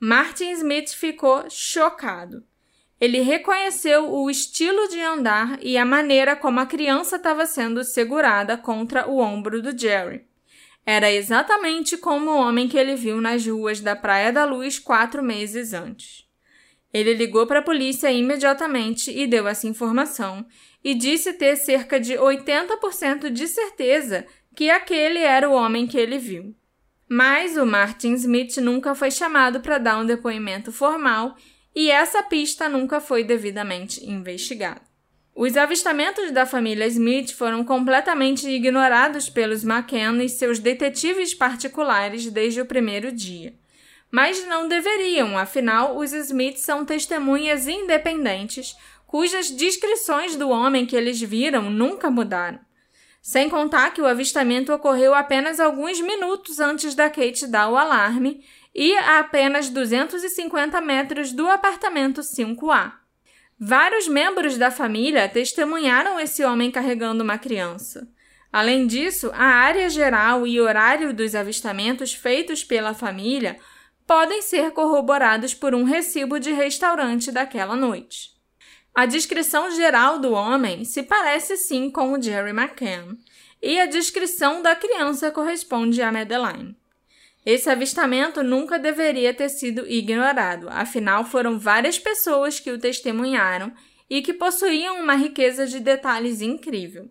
Martin Smith ficou chocado. Ele reconheceu o estilo de andar e a maneira como a criança estava sendo segurada contra o ombro do Jerry. Era exatamente como o homem que ele viu nas ruas da Praia da Luz quatro meses antes. Ele ligou para a polícia imediatamente e deu essa informação, e disse ter cerca de 80% de certeza que aquele era o homem que ele viu. Mas o Martin Smith nunca foi chamado para dar um depoimento formal e essa pista nunca foi devidamente investigada. Os avistamentos da família Smith foram completamente ignorados pelos McCann e seus detetives particulares desde o primeiro dia. Mas não deveriam, afinal, os Smiths são testemunhas independentes cujas descrições do homem que eles viram nunca mudaram. Sem contar que o avistamento ocorreu apenas alguns minutos antes da Kate dar o alarme e a apenas 250 metros do apartamento 5A. Vários membros da família testemunharam esse homem carregando uma criança. Além disso, a área geral e horário dos avistamentos feitos pela família podem ser corroborados por um recibo de restaurante daquela noite. A descrição geral do homem se parece sim com o Jerry McCann, e a descrição da criança corresponde a Madeline. Esse avistamento nunca deveria ter sido ignorado, afinal foram várias pessoas que o testemunharam e que possuíam uma riqueza de detalhes incrível.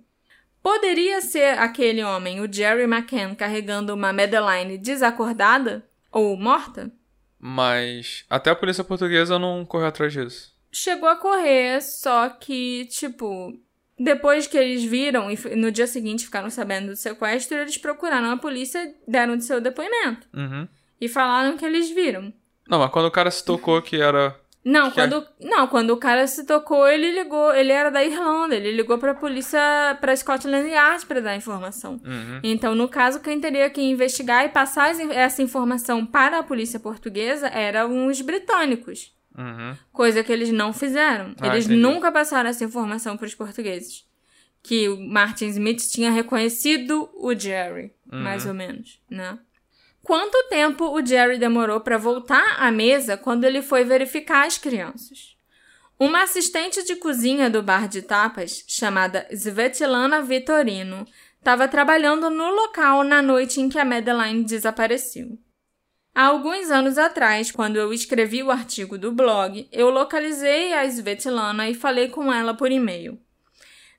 Poderia ser aquele homem, o Jerry McCann, carregando uma Madeline desacordada ou morta? Mas até a polícia portuguesa não correu atrás disso. Chegou a correr, só que, tipo, depois que eles viram e no dia seguinte ficaram sabendo do sequestro, eles procuraram a polícia deram de seu depoimento. Uhum. E falaram que eles viram. Não, mas quando o cara se tocou que era. Não, Que quando, não, quando o cara se tocou, ele ligou, ele era da Irlanda, ele ligou pra polícia, pra Scotland Yard pra dar informação. Uhum. Então, no caso, quem teria que investigar e passar as- essa informação para a polícia portuguesa eram os britânicos. Uhum. Coisa que eles não fizeram. Ah, eles entendi. nunca passaram essa informação para os portugueses. Que o Martin Smith tinha reconhecido o Jerry, Uhum. mais ou menos, né? Quanto tempo o Jerry demorou para voltar à mesa quando ele foi verificar as crianças? Uma assistente de cozinha do bar de tapas, chamada Svetlana Vitorino, estava trabalhando no local na noite em que a Madeline desapareceu. Há alguns anos atrás, quando eu escrevi o artigo do blog, eu localizei a Svetlana e falei com ela por e-mail.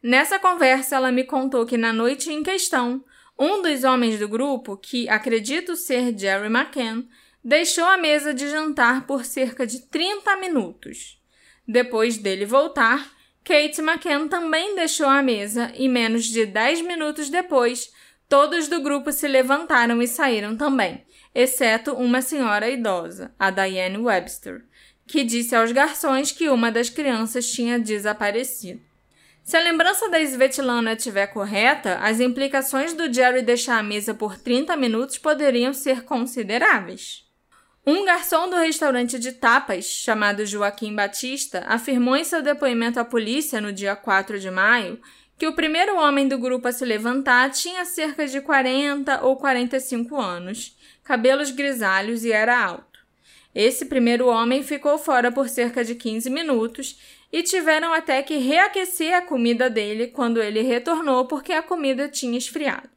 Nessa conversa, ela me contou que na noite em questão, um dos homens do grupo, que acredito ser Jerry McCann, deixou a mesa de jantar por cerca de 30 minutos. Depois dele voltar, Kate McCann também deixou a mesa e menos de 10 minutos depois, todos do grupo se levantaram e saíram também, exceto uma senhora idosa, a Diane Webster, que disse aos garçons que uma das crianças tinha desaparecido. Se a lembrança da Svetlana estiver correta, as implicações do Jerry deixar a mesa por 30 minutos poderiam ser consideráveis. Um garçom do restaurante de tapas, chamado Joaquim Batista, afirmou em seu depoimento à polícia no dia 4 de maio que o primeiro homem do grupo a se levantar tinha cerca de 40 ou 45 anos, cabelos grisalhos e era alto. Esse primeiro homem ficou fora por cerca de 15 minutos e tiveram até que reaquecer a comida dele quando ele retornou porque a comida tinha esfriado.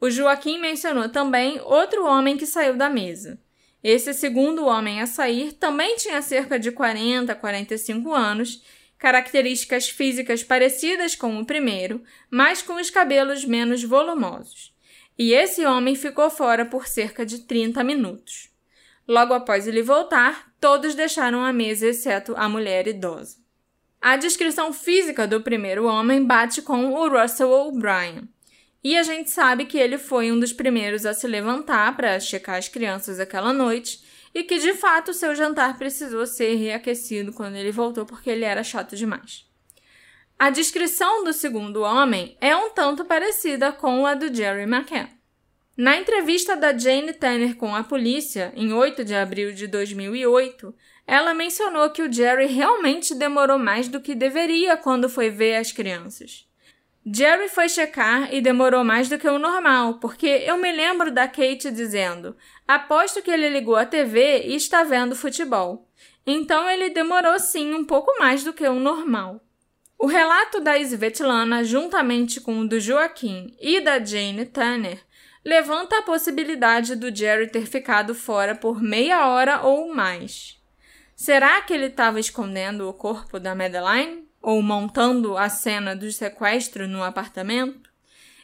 O Joaquim mencionou também outro homem que saiu da mesa. Esse segundo homem a sair também tinha cerca de 40 a 45 anos, características físicas parecidas com o primeiro, mas com os cabelos menos volumosos. E esse homem ficou fora por cerca de 30 minutos. Logo após ele voltar, todos deixaram a mesa exceto a mulher idosa. A descrição física do primeiro homem bate com o Russell O'Brien. E a gente sabe que ele foi um dos primeiros a se levantar para checar as crianças aquela noite e que de fato seu jantar precisou ser reaquecido quando ele voltou porque ele era chato demais. A descrição do segundo homem é um tanto parecida com a do Jerry McCann. Na entrevista da Jane Tanner com a polícia, em 8 de abril de 2008, ela mencionou que o Jerry realmente demorou mais do que deveria quando foi ver as crianças. Jerry foi checar e demorou mais do que o normal, porque eu me lembro da Kate dizendo: aposto que ele ligou a TV e está vendo futebol. Então ele demorou sim um pouco mais do que o normal. O relato da Svetlana, juntamente com o do Joaquim e da Jane Tanner, levanta a possibilidade do Jerry ter ficado fora por meia hora ou mais. Será que ele estava escondendo o corpo da Madeline? Ou montando a cena do sequestro no apartamento?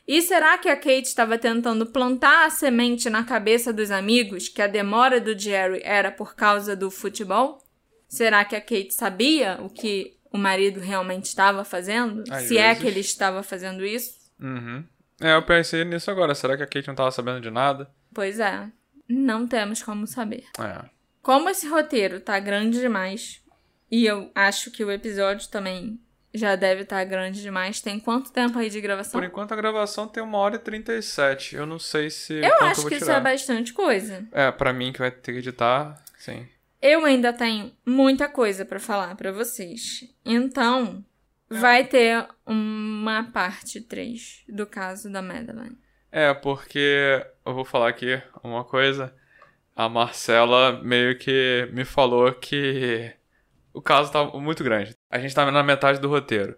E será que a Kate estava tentando plantar a semente na cabeça dos amigos que a demora do Jerry era por causa do futebol? Será que a Kate sabia o que o marido realmente estava fazendo? Às Se é vezes. que ele estava fazendo isso? Uhum. É, eu pensei nisso agora. Será que a Kate não tava sabendo de nada? Pois é, não temos como saber. É. Como esse roteiro tá grande demais, e eu acho que o episódio também já deve estar grande demais, tem quanto tempo aí de gravação? Por enquanto a gravação tem uma hora e 37. Eu não sei se. eu acho vou que isso tirar. é bastante coisa. É, pra mim que vai ter que editar, sim. Eu ainda tenho muita coisa pra falar pra vocês. Então, vai ter uma parte 3 do caso da Madeline. É, porque eu vou falar aqui uma coisa. A Marcela meio que me falou que o caso tá muito grande. A gente tá na metade do roteiro.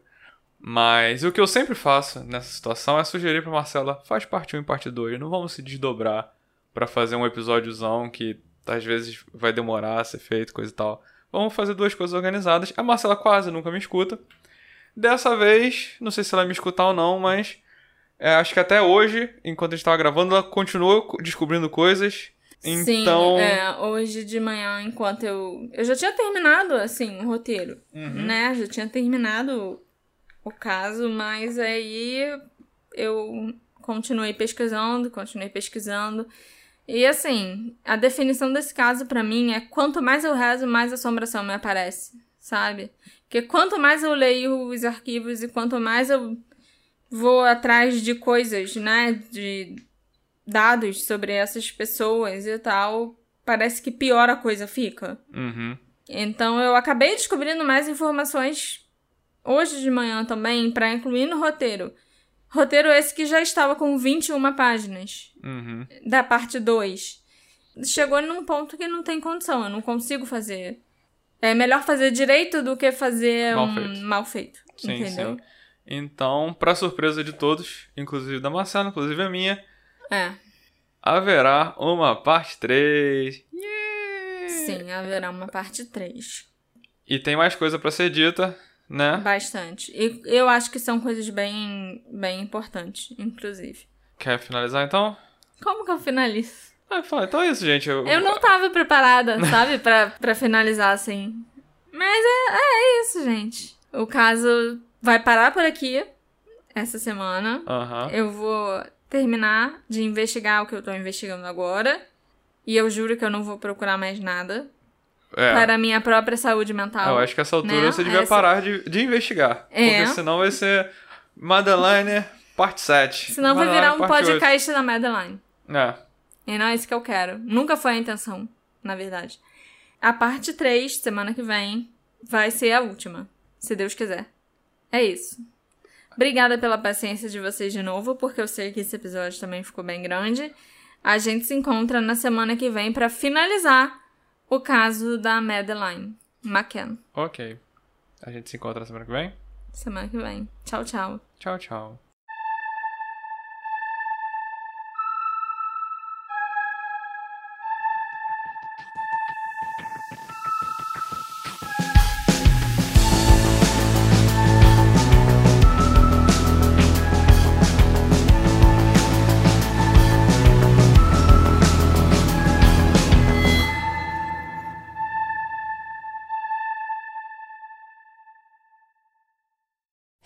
Mas o que eu sempre faço nessa situação é sugerir pra Marcela, faz parte 1 e parte 2. Não vamos se desdobrar pra fazer um episódiozão que às vezes vai demorar a ser feito, coisa e tal. Vamos fazer duas coisas organizadas. A Marcela quase nunca me escuta. Dessa vez, não sei se ela me escutar ou não, mas é, acho que até hoje, enquanto a gente tava gravando, ela continuou descobrindo coisas. Então. Sim, é, hoje de manhã, enquanto eu. Eu já tinha terminado, assim, o roteiro, Uhum. né? Já tinha terminado o caso, mas aí eu continuei pesquisando, continuei pesquisando. E assim, a definição desse caso pra mim é quanto mais eu rezo, mais assombração me aparece, sabe? Porque quanto mais eu leio os arquivos e quanto mais eu vou atrás de coisas, né, de dados sobre essas pessoas e tal, parece que pior a coisa fica. Uhum. Então eu acabei descobrindo mais informações hoje de manhã também pra incluir no roteiro. Roteiro esse que já estava com 21 páginas Uhum. da parte 2. Chegou num ponto que não tem condição, eu não consigo fazer. É melhor fazer direito do que fazer Mal um feito. mal feito. Sim, entendeu? sim. Então, pra surpresa de todos, inclusive da Marcela, inclusive a minha, É, haverá uma parte 3. sim, haverá uma parte 3. E tem mais coisa pra ser dita, né? Bastante. E eu acho que são coisas bem, bem importantes, inclusive. Quer finalizar então? Como que eu finalizo? Ah, então é isso, gente. Eu, Eu não tava preparada, sabe, pra, pra finalizar assim. Mas é, é isso, gente. O caso vai parar por aqui essa semana. Eu vou terminar de investigar o que eu tô investigando agora. E eu juro que eu não vou procurar mais nada. É. para a minha própria saúde mental. Eu acho que essa altura né? você devia Essa- parar de, de investigar. É. Porque senão vai ser Madeline parte 7. Senão vai Madeline virar um podcast da Madeline. 8. É. E não é isso que eu quero. Nunca foi a intenção, na verdade. A parte 3, semana que vem, vai ser a última. Se Deus quiser. É isso. Obrigada pela paciência de vocês de novo, porque eu sei que esse episódio também ficou bem grande. A gente se encontra na semana que vem para finalizar o caso da Madeline McCann. Ok. A gente se encontra na semana que vem. Semana que vem. Tchau, tchau. Tchau, tchau.